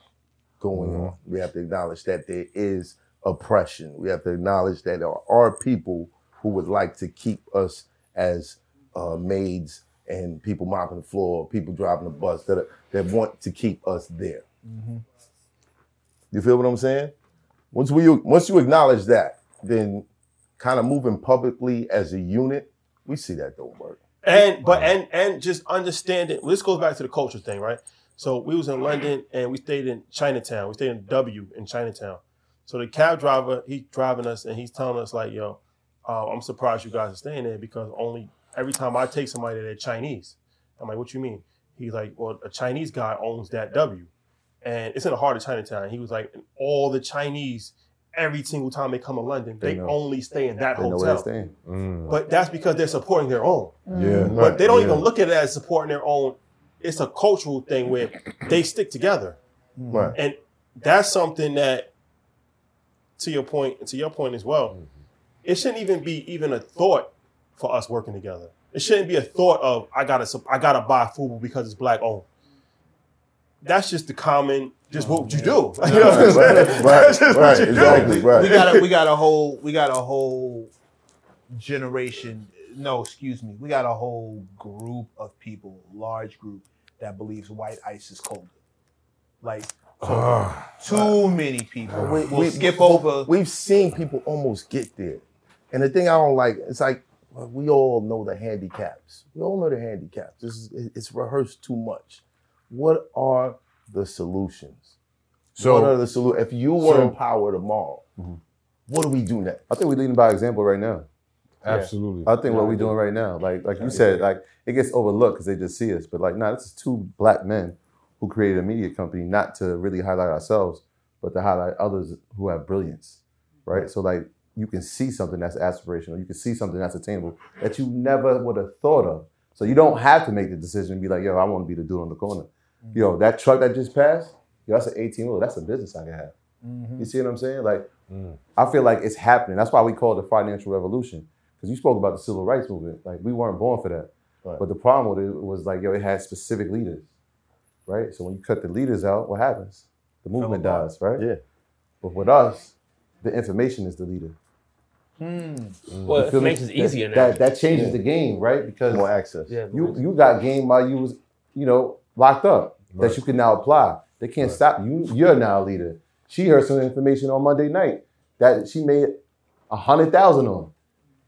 going on. We have to acknowledge that there is oppression. We have to acknowledge that there are people who would like to keep us as uh, maids and people mopping the floor, people driving the bus that are, that want to keep us there. You feel what I'm saying? Once we once you acknowledge that, then kind of moving publicly as a unit, we see that don't work. And but and and just understanding. This goes back to the culture thing, right? So we was in London and we stayed in Chinatown. We stayed in W in Chinatown. So the cab driver, he's driving us and he's telling us like, "Yo, uh, I'm surprised you guys are staying there because only every time I take somebody they're Chinese." I'm like, "What you mean?" He's like, "Well, a Chinese guy owns that W, and it's in the heart of Chinatown." He was like, "All the Chinese." Every single time they come to London, they, They only stay in that They know where hotel. they're staying. Mm. But that's because they're supporting their own. Mm. Yeah. But they don't Yeah. even look at it as supporting their own. It's a cultural thing where they stick together. Mm. Right. And that's something that, to your point, and to your point as well, mm-hmm. it shouldn't even be even a thought for us working together. It shouldn't be a thought of I gotta I gotta buy food because it's black owned. That's just the common, just what you do. You know what I'm saying? Right, That's right, right, you do. exactly, right. we got a we got a whole we got a whole generation. No, excuse me. We got a whole group of people, large group that believes white ice is colder. Like too ah. many people We- will we- skip over. We've seen people almost get there. And the thing I don't like, it's like we all know the handicaps. We all know the handicaps. This is it's rehearsed too much. What are the solutions? So- what are the solutions? If you were so- in power tomorrow, mm-hmm. what do we do next? I think we're leading by example right now. Absolutely. I think what we're doing right now, like like you said, like it gets overlooked because they just see us. But like, nah, this is two black men who created a media company not to really highlight ourselves, but to highlight others who have brilliance, right? So like you can see something that's aspirational, you can see something that's attainable that you never would have thought of. So you don't have to make the decision and be like, yo, I want to be the dude on the corner. Mm-hmm. Yo, that truck that just passed, yo, that's an 18 wheeler. That's a business I can have. Mm-hmm. You see what I'm saying? Like, mm. I feel like it's happening. That's why we call it the financial revolution. Because you spoke about the civil rights movement. Like, we weren't born for that. Right. But the problem with it was like, yo, it had specific leaders, right? So when you cut the leaders out, what happens? The movement dies, right? Yeah. But with us, the information is the leader. Hmm. Mm. Well, You feel it makes it easier that, now. That, that changes the game, right? Because More access. yeah, you you got game while you was you know locked up that you can now apply. They can't stop you. You're now a leader. She heard some information on Monday night that she made a hundred thousand on.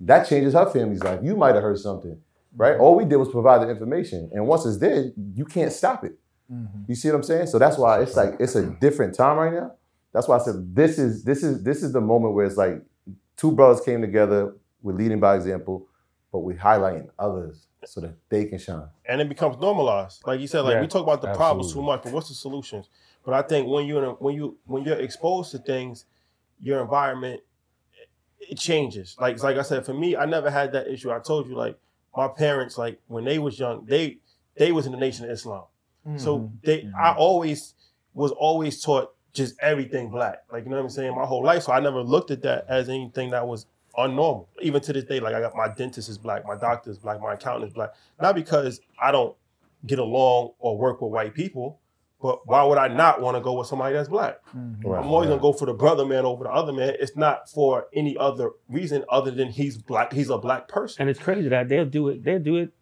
That changes her family's life. You might have heard something, right? Mm-hmm. All we did was provide the information, and once it's there, you can't stop it. Mm-hmm. You see what I'm saying? So that's why it's like it's a different time right now. That's why I said this is this is this is the moment where it's like two brothers came together. We're leading by example, but we're highlighting others so that they can shine. and it becomes normalized. Like you said, like Yeah, we talk about the problems too much, but what's the solutions? But I think when you're a, when you when you're exposed to things, your environment it changes. Like like I said, for me, I never had that issue. I told you, like my parents, like when they was young, they they was in the Nation of Islam, so mm-hmm. they I mm-hmm. always was always taught just everything black. Like you know what I'm saying, my whole life. So I never looked at that as anything that was unnormal. Even to this day, like I got my dentist is black, my doctor is black, my accountant is black. Not because I don't get along or work with white people, but why would I not want to go with somebody that's black? Mm-hmm. Right, I'm always gonna go for the brother man over the other man. It's not for any other reason other than he's black. He's a black person. And it's crazy that they'll do it. They'll do it,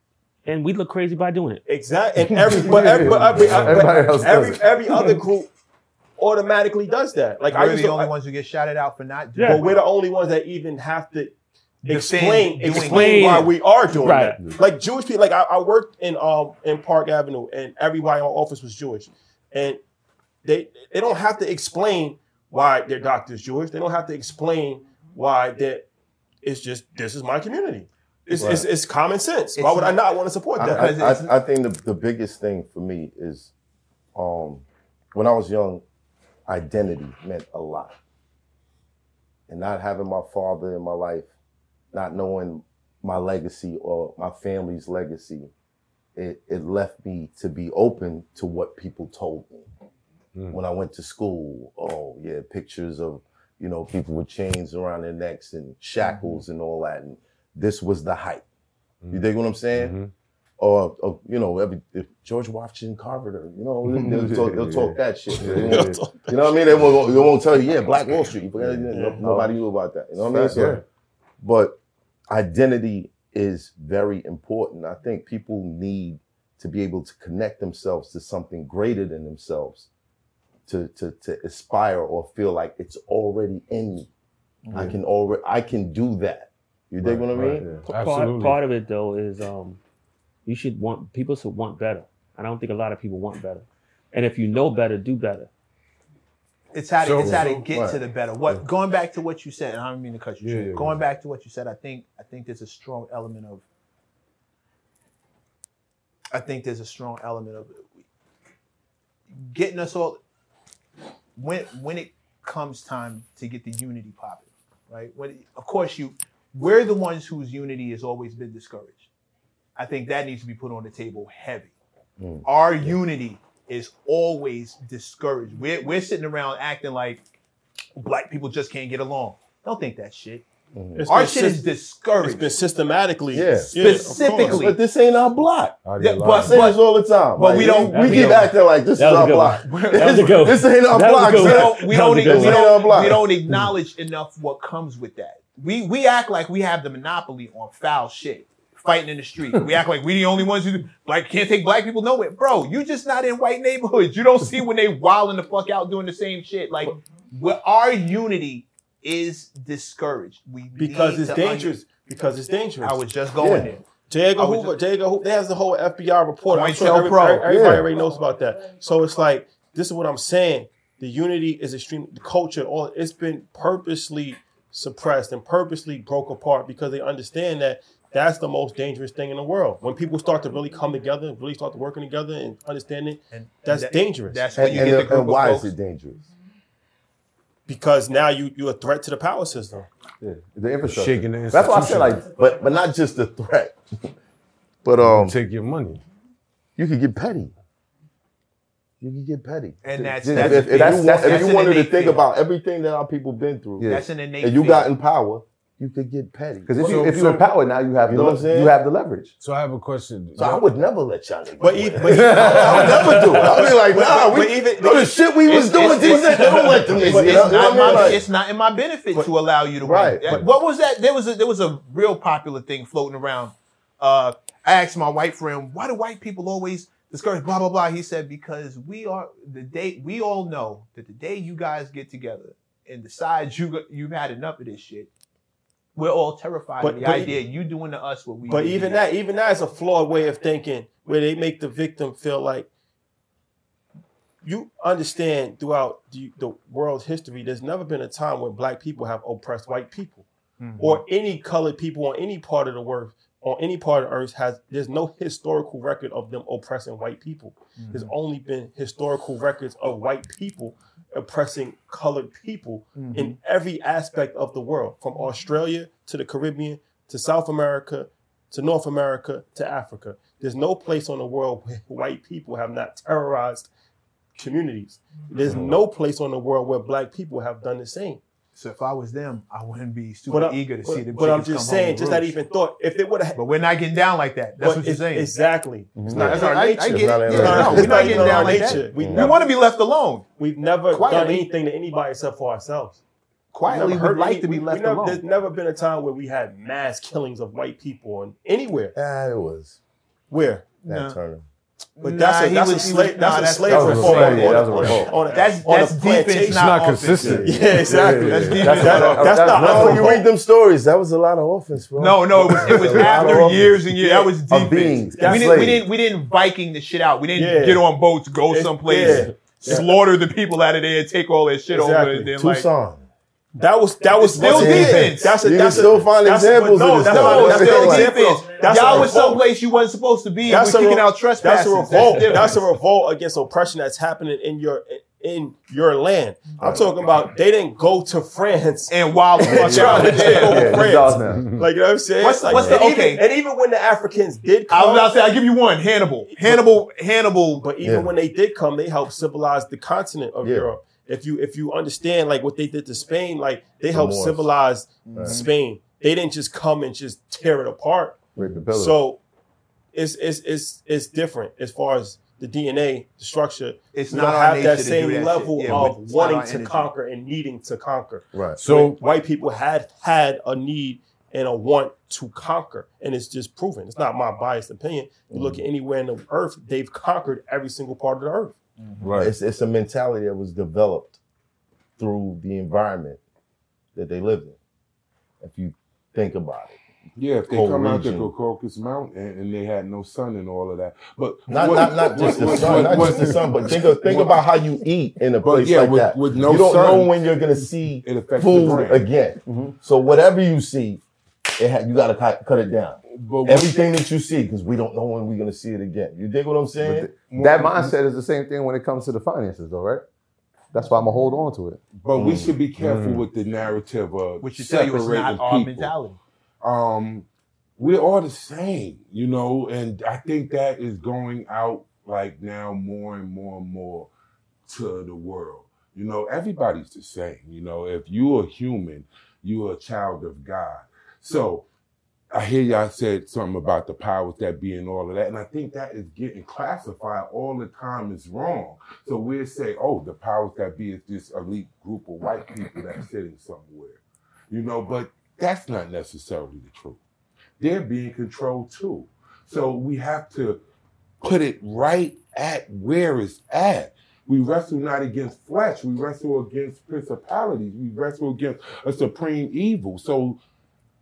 and we look crazy by doing it. Exactly. And every but every, but every, Everybody else every, every other group automatically does that. Like I We're used the to, only I- ones who get shouted out for not doing Yeah. but we're the only ones that even have to explain explain why we are doing Right. that. Like Jewish people, like I, I worked in um in Park Avenue, and everybody in our office was Jewish, and they they don't have to explain why their doctor's Jewish. They don't have to explain why that. It's just this is my community. It's, it's, it's common sense. why It's would I not- not want to support that? I, I, I think the, the biggest thing for me is um, when I was young, identity meant a lot. And not having my father in my life, not knowing my legacy or my family's legacy, it, it left me to be open to what people told me. Hmm. When I went to school, oh yeah, pictures of, you know, people with chains around their necks and shackles mm-hmm. and all that. And this was the hype. You mm-hmm. dig what I'm saying? Mm-hmm. Or, or, you know, every if George Washington Carver, you know, they'll talk, they'll talk that shit. They won't- You know what I mean? They won't, they won't tell you, yeah, Black Wall Street. You forget, no- Nobody knew about that. You know what I mean? So, Yeah. but identity is very important. I think people need to be able to connect themselves to something greater than themselves, to to to aspire or feel like it's already in me. I can already, I can do that. You dig what I mean? yeah. Part, Absolutely. part of it though is um, you should want people should want better. I don't think a lot of people want better. And if you know better, do better. It's how to, So- it's how to get right. to the better. What going back to what you said, and I don't mean to cut you Yeah, short. yeah, going yeah. back to what you said, I think I think there's a strong element of I think there's a strong element of getting us all when when it comes time to get the unity popping, right? When of course you we're the ones whose unity has always been discouraged. I think that needs to be put on the table heavy. Mm. Our unity is always discouraged. We're, we're sitting around acting like black people just can't get along. Don't think that shit. Mm. It's Our been shit is discouraged. It's been systematically, Yeah. of course. Specifically. But this ain't our block. I Yeah, but- I say this all the time. but we don't- We, we keep don't- acting like this is That was a our block. one. That was good one. This ain't our That was a block. good we don't, we don't, good we don't, we don't acknowledge enough what comes with that. We we act like we have the monopoly on foul shit. Fighting in the street. We act like we the only ones who like can't take black people nowhere. Bro, you just not in white neighborhoods. You don't see when they wilding the fuck out doing the same shit. Like our unity is discouraged. We because it's dangerous. Because it's dangerous. I was just going Yeah. there. J. Edgar Hoover, just- J. Edgar Hoover, there's the whole FBI report. I'm sure every- pro. everybody Yeah. already knows about that. So it's like, this is what I'm saying. The unity is extreme. The culture, all it's been purposely suppressed and purposely broke apart because they understand that that's the most dangerous thing in the world. When people start to really come together, and really start to working together and understanding, And that's that- dangerous. That's when And, you and, get the and why of is it dangerous? because now you you're a threat to the power system. Yeah, the infrastructure. Shaking the That's why I said like But but not just the threat. but um, take your money. you could get petty. You can get petty. And that's- if, that's- if, if that's- you, want, that's- if you an wanted to think fear. about everything that our people been through, Yeah. That's an innate and you fear. got in power, you could get petty. because if So- you if you so- empower now you have You the know what you have the leverage. So I have a question. So I would never let y'all niggas But win. even, but I would never do it. I'd be like, But- nah, but- we, but even- no, the shit we was doing, it's- these niggas don't let them niggas. It's know- not what I mean? my Like- it's not in my benefit to allow you to Right, win. but- what was that? There was a there was a real popular thing floating around. Uh, I asked my white friend, why do white people always discourage blah blah blah? He said because we are the day we all know that the day you guys get together and decide you you've had enough of this shit, we're all terrified But- of the but- idea you doing to us what we. But do to even you. that, even that is a flawed way of thinking, where they make the victim feel like you understand throughout the, the world's history, there's never been a time when black people have oppressed white people mm-hmm. or any colored people on any part of the world on any part of earth has there's no historical record of them oppressing white people mm-hmm. there's only been historical records of white people oppressing colored people in mm-hmm. every aspect of the world from mm-hmm. australia to the caribbean to south america to north america to africa. There's no place on the world where white people have not terrorized communities. There's mm-hmm. no place on the world where black people have done the same So if I was them, I wouldn't be super but, eager to but, see the. but I'm just come saying, with just that even thought, if they would have, But we're not getting down like that. That's what you're saying. Exactly. It's not That's in our I- I nature. get it. Yeah, no, we're not not getting down like nature. that. We We want to be left alone. We've never done anything to anybody except for ourselves. Quietly, we'd like any- to be we- left we never- alone. There's never been a time where we had mass killings of white people and anywhere. Ah, it was Where? Nat No. Turner. But that's Nah, a he that's was- a slave was- that's nah, a that's- slave that was a slave, on, yeah, that was a on, revolt. on a, That's- on that's a defense, plantation. not not consistent. Yeah, exactly. That's That- defense. that- that's That's not no, you read them stories. That was a lot of offense, bro. No, no, it was it was That's after of years and years. That was Of defense. beings. We didn't, we didn't we didn't Viking the shit out. We didn't Yeah. get on boats, go It's- someplace, yeah. slaughter the people out of there, take all their shit over, Exactly. and then like Tucson. That was that was Still defense. That's a You that's can still a, find that's examples a, of no, this that's stuff. no, that's still like- defense. That's Y'all was revolt. someplace you wasn't supposed to be. and That's we're a kicking re- out trespassers. That's a revolt. different. That's a revolt against oppression that's happening in your in your land. I'm talking about they didn't go to France and while while trying to take over Yeah, France. it. Like you know what I'm saying? What's- Like, what's the- okay. Even, and even when the Africans did I was about to say, I'll give you one. Hannibal. Hannibal. Hannibal. but even Yeah. when they did come, they helped civilize the continent of Yeah. Europe. If you if you understand like what they did to Spain, like they helped Moors. civilize Spain. They didn't just come and just tear it apart. Rape. So it's it's it's it's different as far as the DNA, the structure. It's not have that same that level Yeah, of wanting to energy. conquer and needing to conquer. Right. So White people had had a need and a want to conquer, and it's just proven. It's not my biased opinion. You look at anywhere in the earth, they've conquered every single part of the earth. Right. It's, it's a mentality that was developed through the environment that they lived in. If you think about it. Yeah, if they Whole come out region. to Caucasus Mountain and, they had no sun and all of that, but Not, what- not, not just the sun, what- not what- just the sun, but think of, think what- about how you eat in a place yeah, like with- that. with no you don't sun, know when you're gonna see it affects the food again. Mm-hmm. So whatever you see, it ha- you got to cut, cut it down. But Everything that you see, because we don't know when we're gonna see it again. You dig what I'm saying? that mindset is the same thing when it comes to the finances, though, right? That's why I'm gonna hold on to it. But we Mm. should be careful with the narrative of Which should tell you it's separating not our people. mentality. Um, we're all the same, you know, and I think that is going out like now more and more and more to the world. You know, everybody's the same. You know, if you're a human, you're a child of God. So I hear y'all said something about the powers that be and all of that, and I think that is getting classified all the time as wrong. So we'll say, oh, the powers that be is this elite group of white people that's sitting somewhere, you know, but that's not necessarily the truth. They're being controlled too. So we have to put it right at where it's at. We wrestle not against flesh, we wrestle against principalities, we wrestle against a supreme evil. So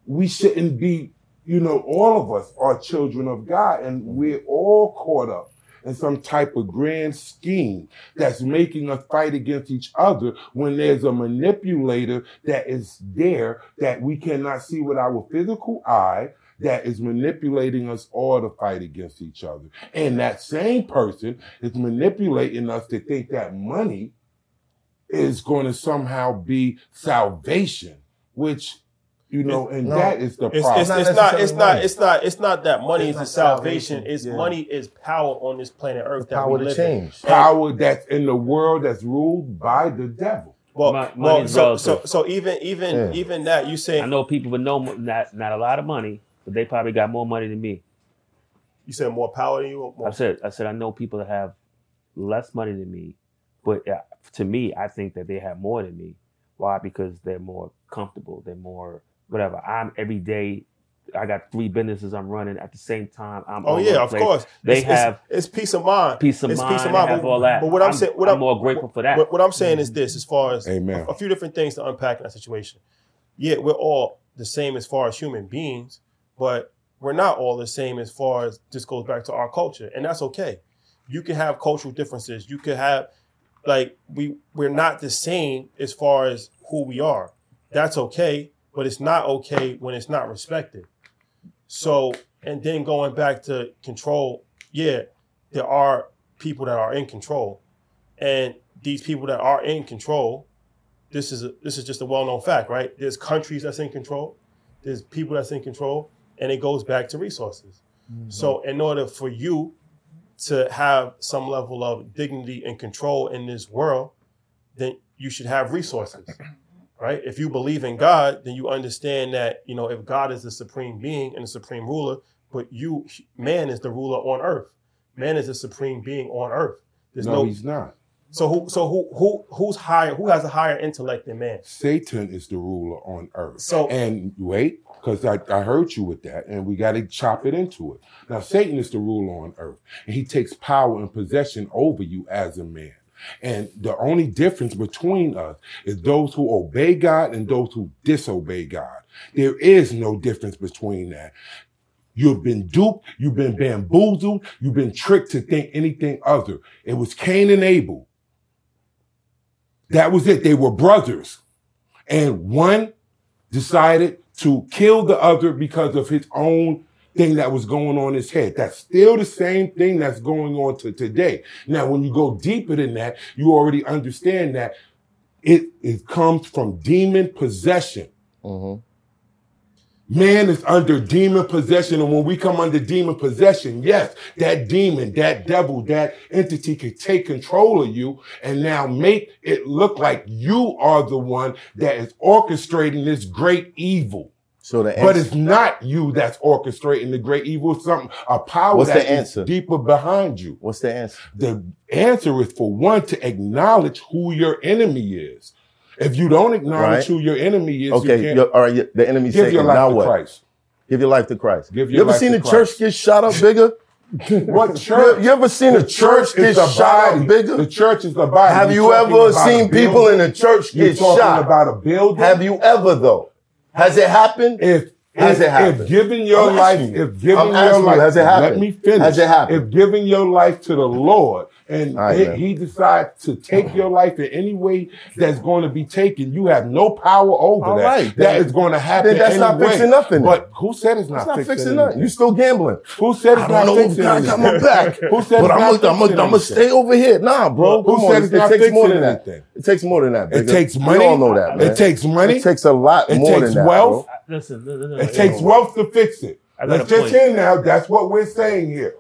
we shouldn't be, you know, all of us are children of God and we're all caught up in some type of grand scheme that's making us fight against each other when there's a manipulator that is there that we cannot see with our physical eye that is manipulating us all to fight against each other. And that same person is manipulating us to think that money is going to somehow be salvation, which, you know, and No. that is the It's, problem. it's, Not it's not it's necessarily not it's not it's not that money It's is the salvation. salvation, It's yeah. money is power on this planet Earth that Power we to live in. change. power that's in the world that's ruled by the devil. Well, Mon- well so, so so even even Yeah. even that you saying I know people with no not not a lot of money, but they probably got more money than me. you said more power than you. More, I said I said I know people that have less money than me, but uh, to me, I think that they have more than me. Why? Because they're more comfortable. They're more whatever. I'm every day. I got three businesses I'm running at the same time. I'm oh yeah, of place. course. They it's, it's- have it's, peace of mind. peace of it's mind. peace of They mind. have but, all that. but what I'm, I'm- saying, what I'm I'm more grateful for that. What, what I'm saying is mm-hmm. this: as far as Amen. a few different things to unpack in that situation. Yeah, we're all the same as far as human beings, but we're not all the same as far as this goes back to our culture, and that's okay. You can have cultural differences. You can have like we we're not the same as far as who we are. That's okay, but it's not okay when it's not respected. So, and then going back to control, yeah, there are people that are in control, and these people that are in control, this is a, this is just a well-known fact, right? There's countries that's in control, there's people that's in control, and it goes back to resources. Mm-hmm. So, in order for you to have some level of dignity and control in this world, then you should have resources, right? If you believe in God, then you understand that, you know, if God is the supreme being and the supreme ruler, but you, man is the ruler on earth. Man is the supreme being on earth. There's no, no, he's not. so who, so who, who, who's higher? Who has a higher intellect than man? Satan is the ruler on earth. So- and wait, because I, I heard you with that, and we got to chop it into it. Now, Satan is the ruler on earth, and he takes power and possession over you as a man. And the only difference between us is those who obey God and those who disobey God. There is no difference between that. You've been duped, you've been bamboozled, you've been tricked to think anything other. It was Cain and Abel. That was it. They were brothers. And one decided to kill the other because of his own thing that was going on in his head. That's still the same thing that's going on to today. Now, when you go deeper than that, you already understand that it, it comes from demon possession. Mm-hmm. Man is under demon possession. And when we come under demon possession, yes, that demon, that devil, that entity can take control of you and now make it look like you are the one that is orchestrating this great evil. So the But it's not you that's orchestrating the great evil. It's something, a power What's the that is answer? deeper behind you. what's the answer? The answer is for one to acknowledge who your enemy is. If you don't acknowledge Right. who your enemy is, you Okay, can't you're- all right. you- The enemy's give your life now to what? Christ. Give your life to Christ. Give your you ever seen the Christ. church get shot up bigger? What You, church? you ever seen a church get shot body. up bigger? The church is the body. Have You're you ever seen people in the church You're get talking shot? about a building. Have you ever though? Has it happened? If Has if, it happened? if giving your I'm life, you. if giving I'm your asking you, life, has it let me finish. Has it happened? If giving your life to the Lord and All right, he, he decides to take your life in any way that's going to be taken, you have no power over All that. right, that then- is going to happen. then that's not fixing nothing. But who said it's not, It's not fixing, fixing nothing. anything? You still gambling. Who said it's I not don't know if fixing God got my back. Who said but it's I'm not gonna, I'm fixing gonna, I'm gonna stay over here. Nah, bro. Who Come said it's It not takes more fixing than that. anything? It takes more than that. It bigger. takes We money. all know that, man. It takes money. It takes a lot It more takes than that, wealth. bro. Listen, no, no, no, It takes wealth to fix it. I Let's just point. hear now. That's what we're saying here.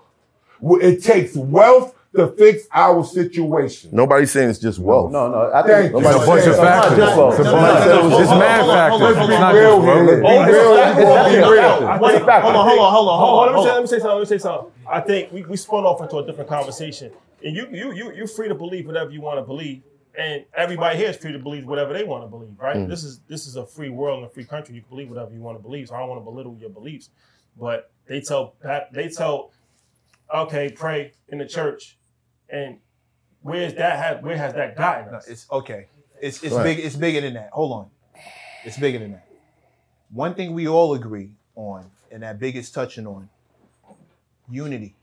It takes wealth to fix our situation. Nobody's saying it's just wealth. No, no. I Thank think you. it's a bunch of factors. just. It's a bunch no, no, of- It's mad factors. Let's be It's not real here. Let's be a real. fact. We're be Hold on, real. hold on, It's a fact. Hold on, hold on, hold on. Let me say, on. let me say something. Let me say something. I think we, we spun off into a different conversation, and you you you you're free to believe whatever you want to believe, and everybody here is free to believe whatever they want to believe. Right? Mm. This is this is a free world and a free country. You can believe whatever you want to believe. So I don't want to belittle your beliefs, but they tell they tell, okay, pray in the church, and where's that have where has that gotten No, us? it's okay. It's it's Right. big. It's bigger than that. Hold on. It's bigger than that. One thing we all agree on, and that big is touching on, unity.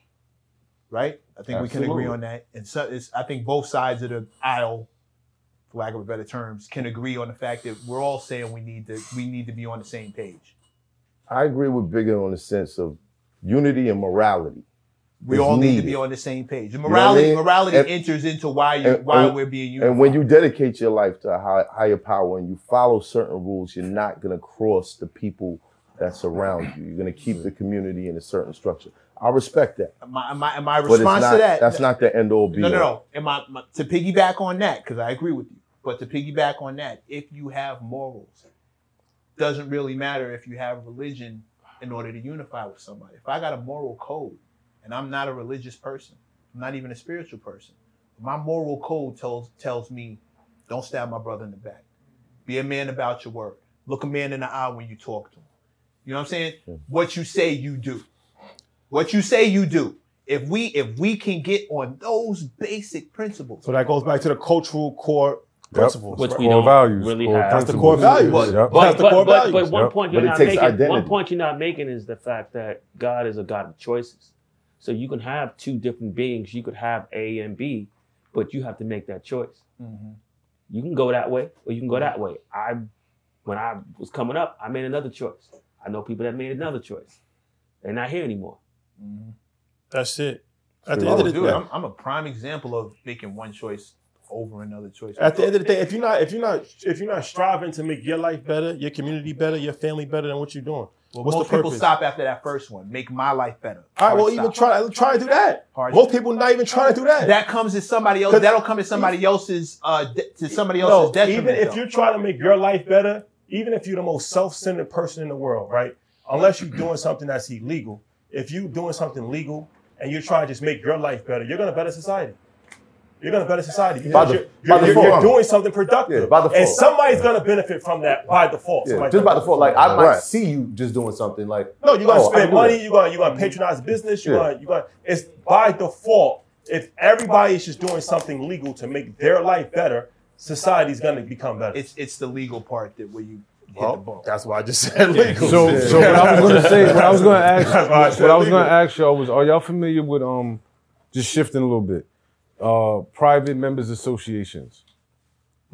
Right? I think we can agree on that. And so it's, I think both sides of the aisle, for lack of a better terms, can agree on the fact that we're all saying we need to we need to be on the same page. I agree with Bigger on the sense of unity and morality. We all need to be on the same page. The know I morality, mean? morality And- enters into why you and- why and- we're being unified. And when you dedicate your life to a high, higher power and you follow certain rules, you're not going to cross the people that surround you. You're going to keep the community in a certain structure. I respect that. my, my, my response not, to that that's not the end all be No, no, no. And my, my to piggyback on that, because I agree with you, but to piggyback on that, if you have morals, doesn't really matter if you have religion in order to unify with somebody. If I got a moral code and I'm not a religious person, I'm not even a spiritual person, my moral code tells tells me, don't stab my brother in the back. Be a man about your word. Look a man in the eye when you talk to him. You know what I'm saying? What you say, you do. What you say, you do. If we if we can get on those basic principles, So that goes back to the cultural core principles. Which right? we Core don't values, really core have. That's the core values. But- Yep. That's But, the but, core but, values. but one Yep. point you're But not making. identity. One point you're not making is the fact that God is a God of choices. So you can have two different beings. You could have A and B, but you have to make that choice. Mm-hmm. You can go that way or you can go that way. I, when I was coming up, I made another choice. I know people that made another choice. They're not here anymore. That's it. At the end of the dude, day, I'm, I'm a prime example of making one choice over another choice. At the end of the day, if you're not if you're not if you're not striving to make your life better, your community better, your family better, than what you're doing? well, What's most the people stop after that first one. Make my life better. All right, well, even stop. try try to do that. Hard Most people not even trying to do that. That comes to somebody else. That'll come to somebody else's uh, de- to somebody no, else's detriment. even if though. you're trying to make your life better, even if you're the most self-centered person in the world, right? Unless you're doing something that's illegal, if you're doing something legal and you're trying to just make your life better, you're gonna better society. You're gonna better society By the- you're, by you're, you're, default. you're doing something productive, Yeah, by default. and somebody's gonna benefit from that by default. Yeah, Somebody's just by gonna default. benefit Like from I that. might see you just doing something like No, you're gonna oh, spend money. You're gonna you're gonna patronize business. You're Yeah. gonna you gonna. It's by default. If everybody is just doing something legal to make their life better, society's gonna become better. it's it's the legal part that where you hit the Well, bump. that's why I just said legal. So, so what I was gonna say, what I was gonna ask, I what I was legal. gonna ask y'all was, are y'all familiar with um, just shifting a little bit, uh, private members associations?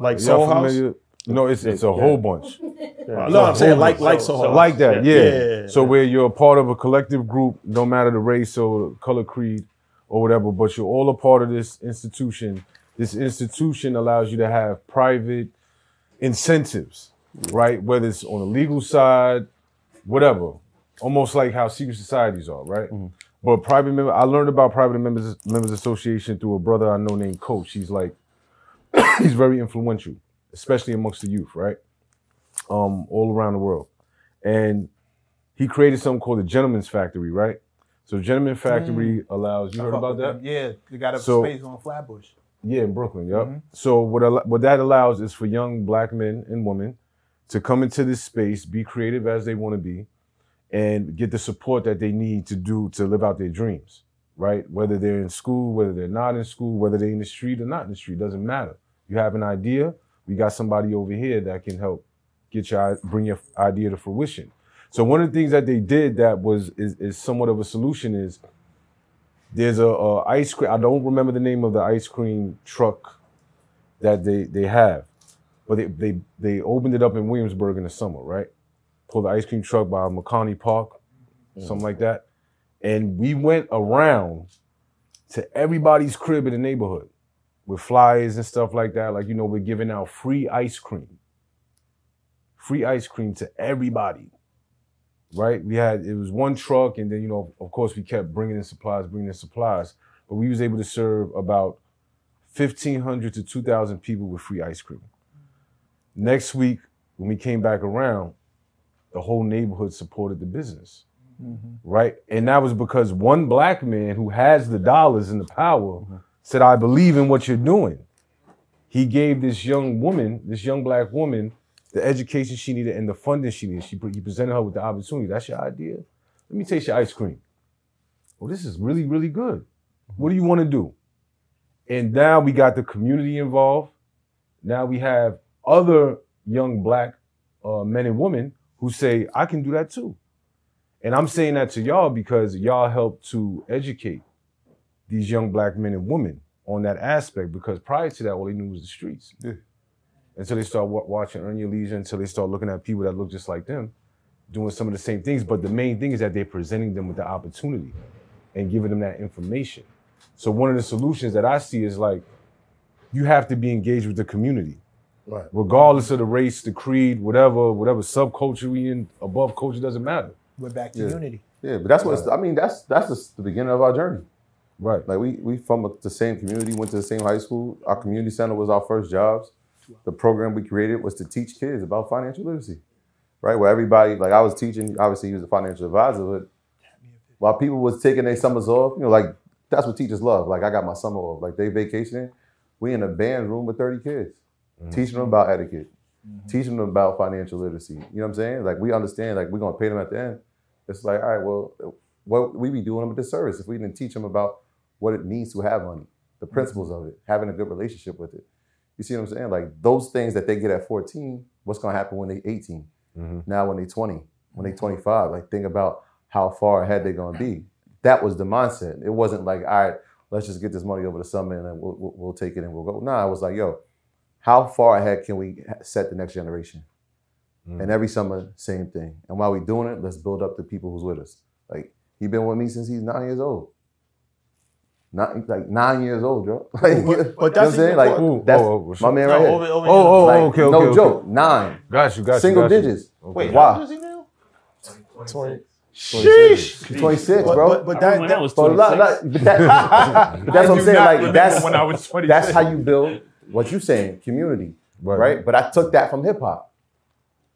like Soul y'all House. familiar? No, it's it's a whole bunch. No, I'm saying like like so, House. Like that, yeah. Yeah. So where you're a part of a collective group, no matter the race or color, creed, or whatever, but you're all a part of this institution. This institution allows you to have private incentives, right? Whether it's on the legal side, whatever. Almost like how secret societies are, right? But private member, I learned about private members members association through a brother I know named Coach. He's like, he's very influential, especially amongst the youth, right? Um, all around the world, and he created something called the Gentleman's Factory, right? So Gentleman Factory allows. You I heard about that? them. Yeah, they got a So- space on Flatbush. Yeah, in Brooklyn. Yep. So what what that allows is for young black men and women to come into this space, be creative as they want to be, and get the support that they need to do to live out their dreams. Right? Whether they're in school, whether they're not in school, whether they're in the street or not in the street, doesn't matter. You have an idea. We got somebody over here that can help get your bring your idea to fruition. So one of the things that they did that was is, is somewhat of a solution is there's a, a ice cream. I don't remember the name of the ice cream truck that they they have, but they they they opened it up in Williamsburg in the summer, right? Called the ice cream truck by McCarren Park, something mm. like that. And we went around to everybody's crib in the neighborhood with flyers and stuff like that. Like you know, we're giving out free ice cream, free ice cream to everybody right? We had it was one truck, and then you know, of course, we kept bringing in supplies, bringing in supplies, but we was able to serve about fifteen hundred to two thousand people with free ice cream. Next week, when we came back around, the whole neighborhood supported the business, right? And that was because one black man who has the dollars and the power said, "I believe in what you're doing." He gave this young woman, this young black woman, the education she needed and the funding she needed. She he presented her with the opportunity. That's your idea. Let me taste your ice cream. Well, this is really, really good. What do you want to do? And now we got the community involved. Now we have other young black uh, men and women who say, I can do that too. And I'm saying that to y'all because y'all help to educate these young black men and women on that aspect because prior to that, all they knew was the streets until they start wa- watching Earn Your Leisure, until they start looking at people that look just like them, doing some of the same things. But the main thing is that they're presenting them with the opportunity and giving them that information. So one of the solutions that I see is like, you have to be engaged with the community. Right. Regardless of the race, the creed, whatever, whatever subculture we in, above culture doesn't matter. We're back to Yeah. unity. Yeah, but that's what it's, I mean. That's that's just the beginning of our journey. Right. Like we we from the same community, went to the same high school. Our community center was our first jobs. The program we created was to teach kids about financial literacy, right? Where everybody, like I was teaching, obviously he was a financial advisor, but while people was taking their summers off, you know, like that's what teachers love. Like I got my summer off, like they vacationing. We in a band room with 30 kids, Mm-hmm. teaching them about etiquette, mm-hmm. teaching them about financial literacy. You know what I'm saying? Like we understand, like we're gonna pay them at the end. It's like, all right, well, what we be doing them a disservice if we didn't teach them about what it means to have money, the mm-hmm. principles of it, having a good relationship with it. You see what I'm saying? Like those things that they get at 14, what's gonna happen when they 18? Now when they 20, when they 25, like think about how far ahead they're gonna be. That was the mindset. It wasn't like, all right, let's just get this money over the summer and then we'll, we'll, we'll take it and we'll go. Nah, I was like, yo, how far ahead can we set the next generation? And mm. every summer, same thing. And while we're doing it, let's build up the people who's with us. Like he been with me since he's nine years old. Not like nine years old, bro. Like, But- you know but what that's I'm saying? Like that's Oh, oh, my man No, right here. over- over Oh, oh, Like, okay, no okay, okay. joke, nine. Got you, got you. Single got you. digits. Okay. Why? Twenty. Sheesh. 26, bro. but- but I that- that- I was But, a 26. lot- but that, but that's what I'm saying. Like that's when I was 26. that's how you build what you saying community, Right. right. But I took that from hip hop.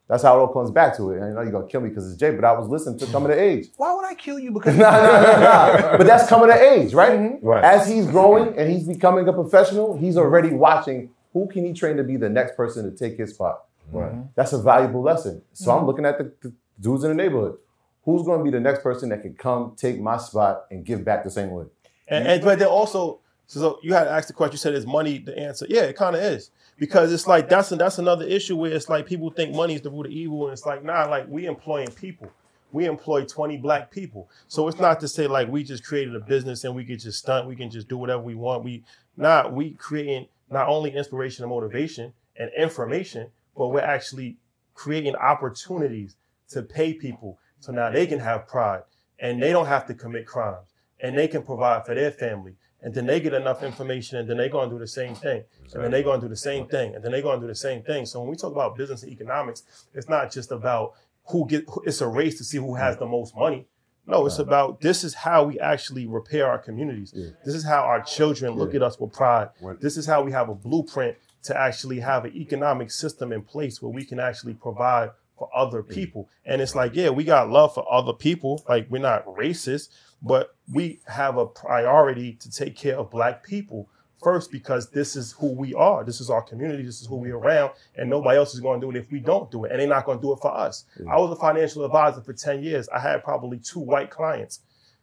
That's how it all comes back to it. And I know you're gonna kill me because it's Jay, but I was listening to coming to age. Why would I kill you? Because nah, nah, nah, nah. But that's coming to age, right? Mm-hmm. Right. As he's growing and he's becoming a professional, he's already watching who can he train to be the next person to take his spot. Right. Mm-hmm. That's a valuable lesson. So I'm mm-hmm. looking at the, the dudes in the neighborhood. Who's going to be the next person that can come take my spot and give back the same way? And, and but then also, so you had to ask the question. You said, "Is money the answer?" Yeah, it kind of is because it's like that's that's another issue where it's like people think money is the root of evil, and it's like nah, like we employing people. We employ 20 black people. So it's not to say like we just created a business and we can just stunt, we can just do whatever we want. We not we creating not only inspiration and motivation and information, but we're actually creating opportunities to pay people so now they can have pride and they don't have to commit crimes and they can provide for their family. And then they get enough information and then they're going to do the same thing. And then they're going to do the same thing. And then they're going to do the same thing. So when we talk about business and economics, it's not just about who get, it's a race to see who has the most money. No, it's uh-huh. about this is how we actually repair our communities. This is how our children look at us with pride. This is how we have a blueprint to actually have an economic system in place where we can actually provide for other people. And it's like, yeah, we got love for other people. Like we're not racist, but we have a priority to take care of black people first because this is who we are. This is our community. This is who we're around. And nobody else is going to do it if we don't do it. And they're not going to do it for us. I was a financial advisor for 10 years. I had probably two white clients.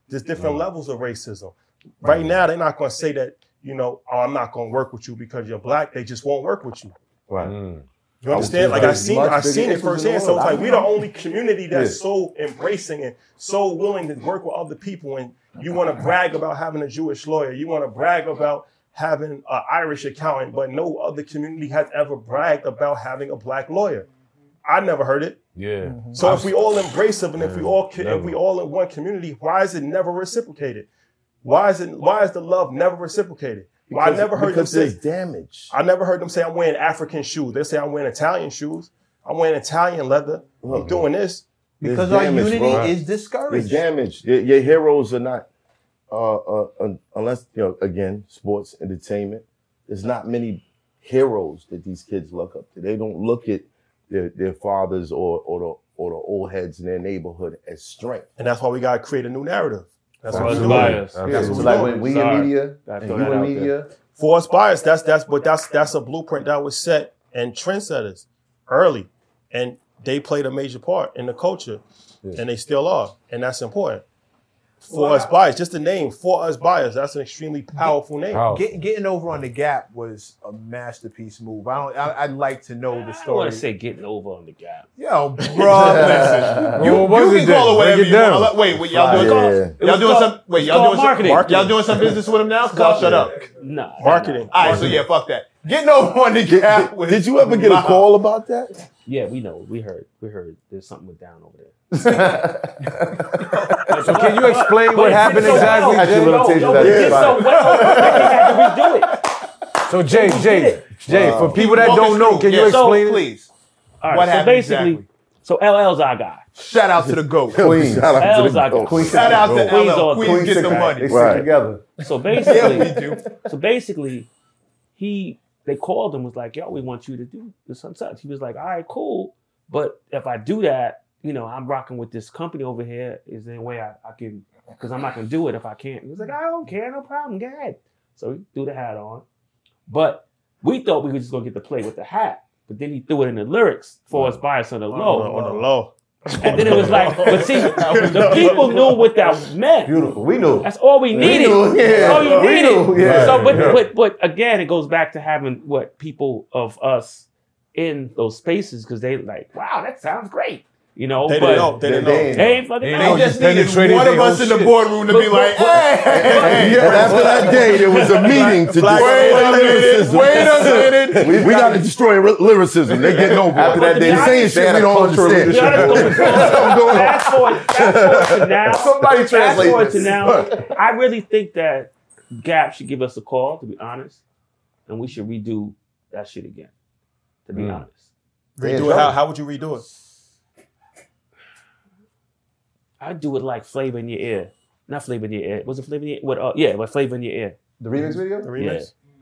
There's different mm-hmm. levels of racism. Right now, they're not going to say that, you know, oh, I'm not going to work with you because you're black. They just won't work with you. Right. Mm. You understand? Like I seen, I bigger seen it issues in the firsthand. So it's like we're the only community that's Yeah. so embracing and so willing to work with other people. And you want to brag about having a Jewish lawyer. You want to brag about having an Irish accountant, but no other community has ever bragged about having a black lawyer. I never heard it. Yeah. Mm-hmm. So if we all embrace it and if we all if we all in one community, why is it never reciprocated? Why is it why is the love never reciprocated? Well, I never heard them say damage. I never heard them say I'm wearing African shoes. They say I'm wearing Italian shoes. I'm wearing Italian leather. I'm doing this. There's because our unity bro. is There's discouraged. damage. Your, your heroes are not, uh, uh, un- unless you know, again, sports, entertainment. There's not many heroes that these kids look up to. They don't look at their, their fathers or or the or the old heads in their neighborhood as strength. And that's why we gotta create a new narrative. That's what Forced we're doing. bias. That's Yeah, what so we're like when we Sorry. in media Gotta and you that in out there. media, For Us By Us. That's that's but that's that's a blueprint that was set and trendsetters early, and they played a major part in the culture, and they still are, and that's important. For Us By Us, just the name for us by us, That's an extremely powerful name. Powerful. Get, getting over on the gap was a masterpiece move. I don't. I, I'd like to know the I story. want to say getting over on the gap. Yo, bro, listen. You, Well, you can call then? it whatever Break it you want. down. Wait, wait, y'all doing, Yeah. y'all doing some? Wait, y'all called doing some? marketing. Y'all doing some business with him now? Cause I'll shut up. Nah, Marketing. All right, so yeah, fuck that. Getting over on the Did, gap. did- was did you ever get a call about that? Yeah, we know. We heard. We heard. There's something went down over there. So can you explain But what happened so exactly, well. Actually, Jay? let me tell that. it did so well. They had to redo it. So Jay, Jay, Jay, for people that don't know, through. can you Yeah, so, explain it? Please. All right. What so happened basically, exactly? so LL's our guy. Shout out to the goat. Queens. Shout out to the I goat. Queens Shout out to Queens Queens LL. on- Queens Queens get the money. They Right. together. So Yeah, basically, we do. so basically, he they called him was like, "Yo, we want you to do this and such." He was like, "All right, cool, but if I do that, you know, I'm rocking with this company over here. Is there a way I, I can? Because I'm not gonna do it if I can't." He was like, "I don't care, no problem, go ahead." So he threw the hat on, but we thought we were just gonna get to play with the hat. But then he threw it in the lyrics for us by us on the low. on the low. And then it was like, but see, the people knew what that meant. Beautiful. We knew. That's all we needed. knew, yeah. That's all you We needed. knew, yeah. So, but, Yeah. but but again, it goes back to having what people of us in those spaces because they like, wow, that sounds great. You know, They but didn't know. They didn't know. they ain't fucking They know. just penetrated one of us whole in the shit. boardroom to be like, hey, And after that day, there was a meeting to Flag- destroy Wait a minute, lyricism. wait a minute. We, we got to destroy ly- lyricism. They getting over. After that, day, they- they saying shit had we don't understand. To be honest, Something going on. fast forward, fast forward to now. Somebody fast translate forward to this. now. I really think that Gap should give us a call. To be honest, and we should redo that shit again. To be Mm. honest, Redo it. How, how would you redo it? I'd do it like flavor in your ear. Not flavor in your ear. Was it flavor in your ear? What? Uh, yeah, what flavor in your ear? The remix video? The remix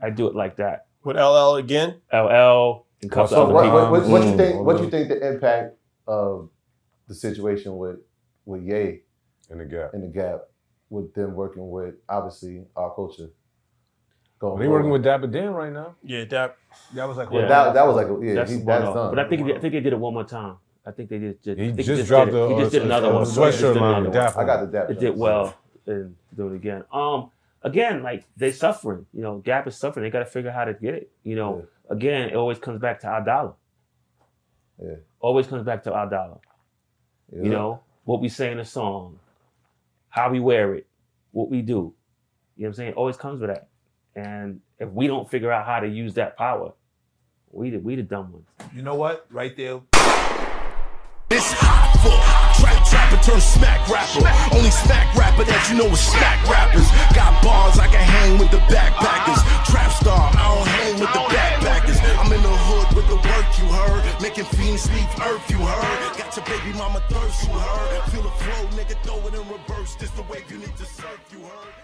Yeah, I do it like that. with LL again. LL and a couple So other what, people. what, what, what you Mm. think? What do you think the impact of the situation with with Ye In the gap. in the Gap, with them working with obviously our culture? Going They working with Dapper Dan right now. Yeah, that that was like Yeah. that, that was like yeah, That's he, one that's off. done. But I think I think they did it one more time. I think they did. Just, He I think just did dropped it. the He just did uh, another one. He sweatshirt line another one. Dapper. I got the Dap. It did well and do it again. Um, again, like they suffering. You know, Gap is suffering. They got to figure out how to get it. You know, again, it always comes back to our dollar. Yeah. Always comes back to our dollar. Yeah. You know what we say in a song, how we wear it, what we do. You know what I'm saying? It always comes with that. And if we don't figure out how to use that power, we the we the dumb ones. You know what? Right there. It's hot for trap trapper turn smack rapper. Only smack rapper that you know is smack rappers. Got bars I can hang with the backpackers. Trap star, I don't hang with the backpackers. I'm in the hood with the work you heard. Making fiends leave earth you heard. Got your baby mama thirst you heard. Feel the flow, nigga, throw it in reverse. This the wave you need to surf you heard.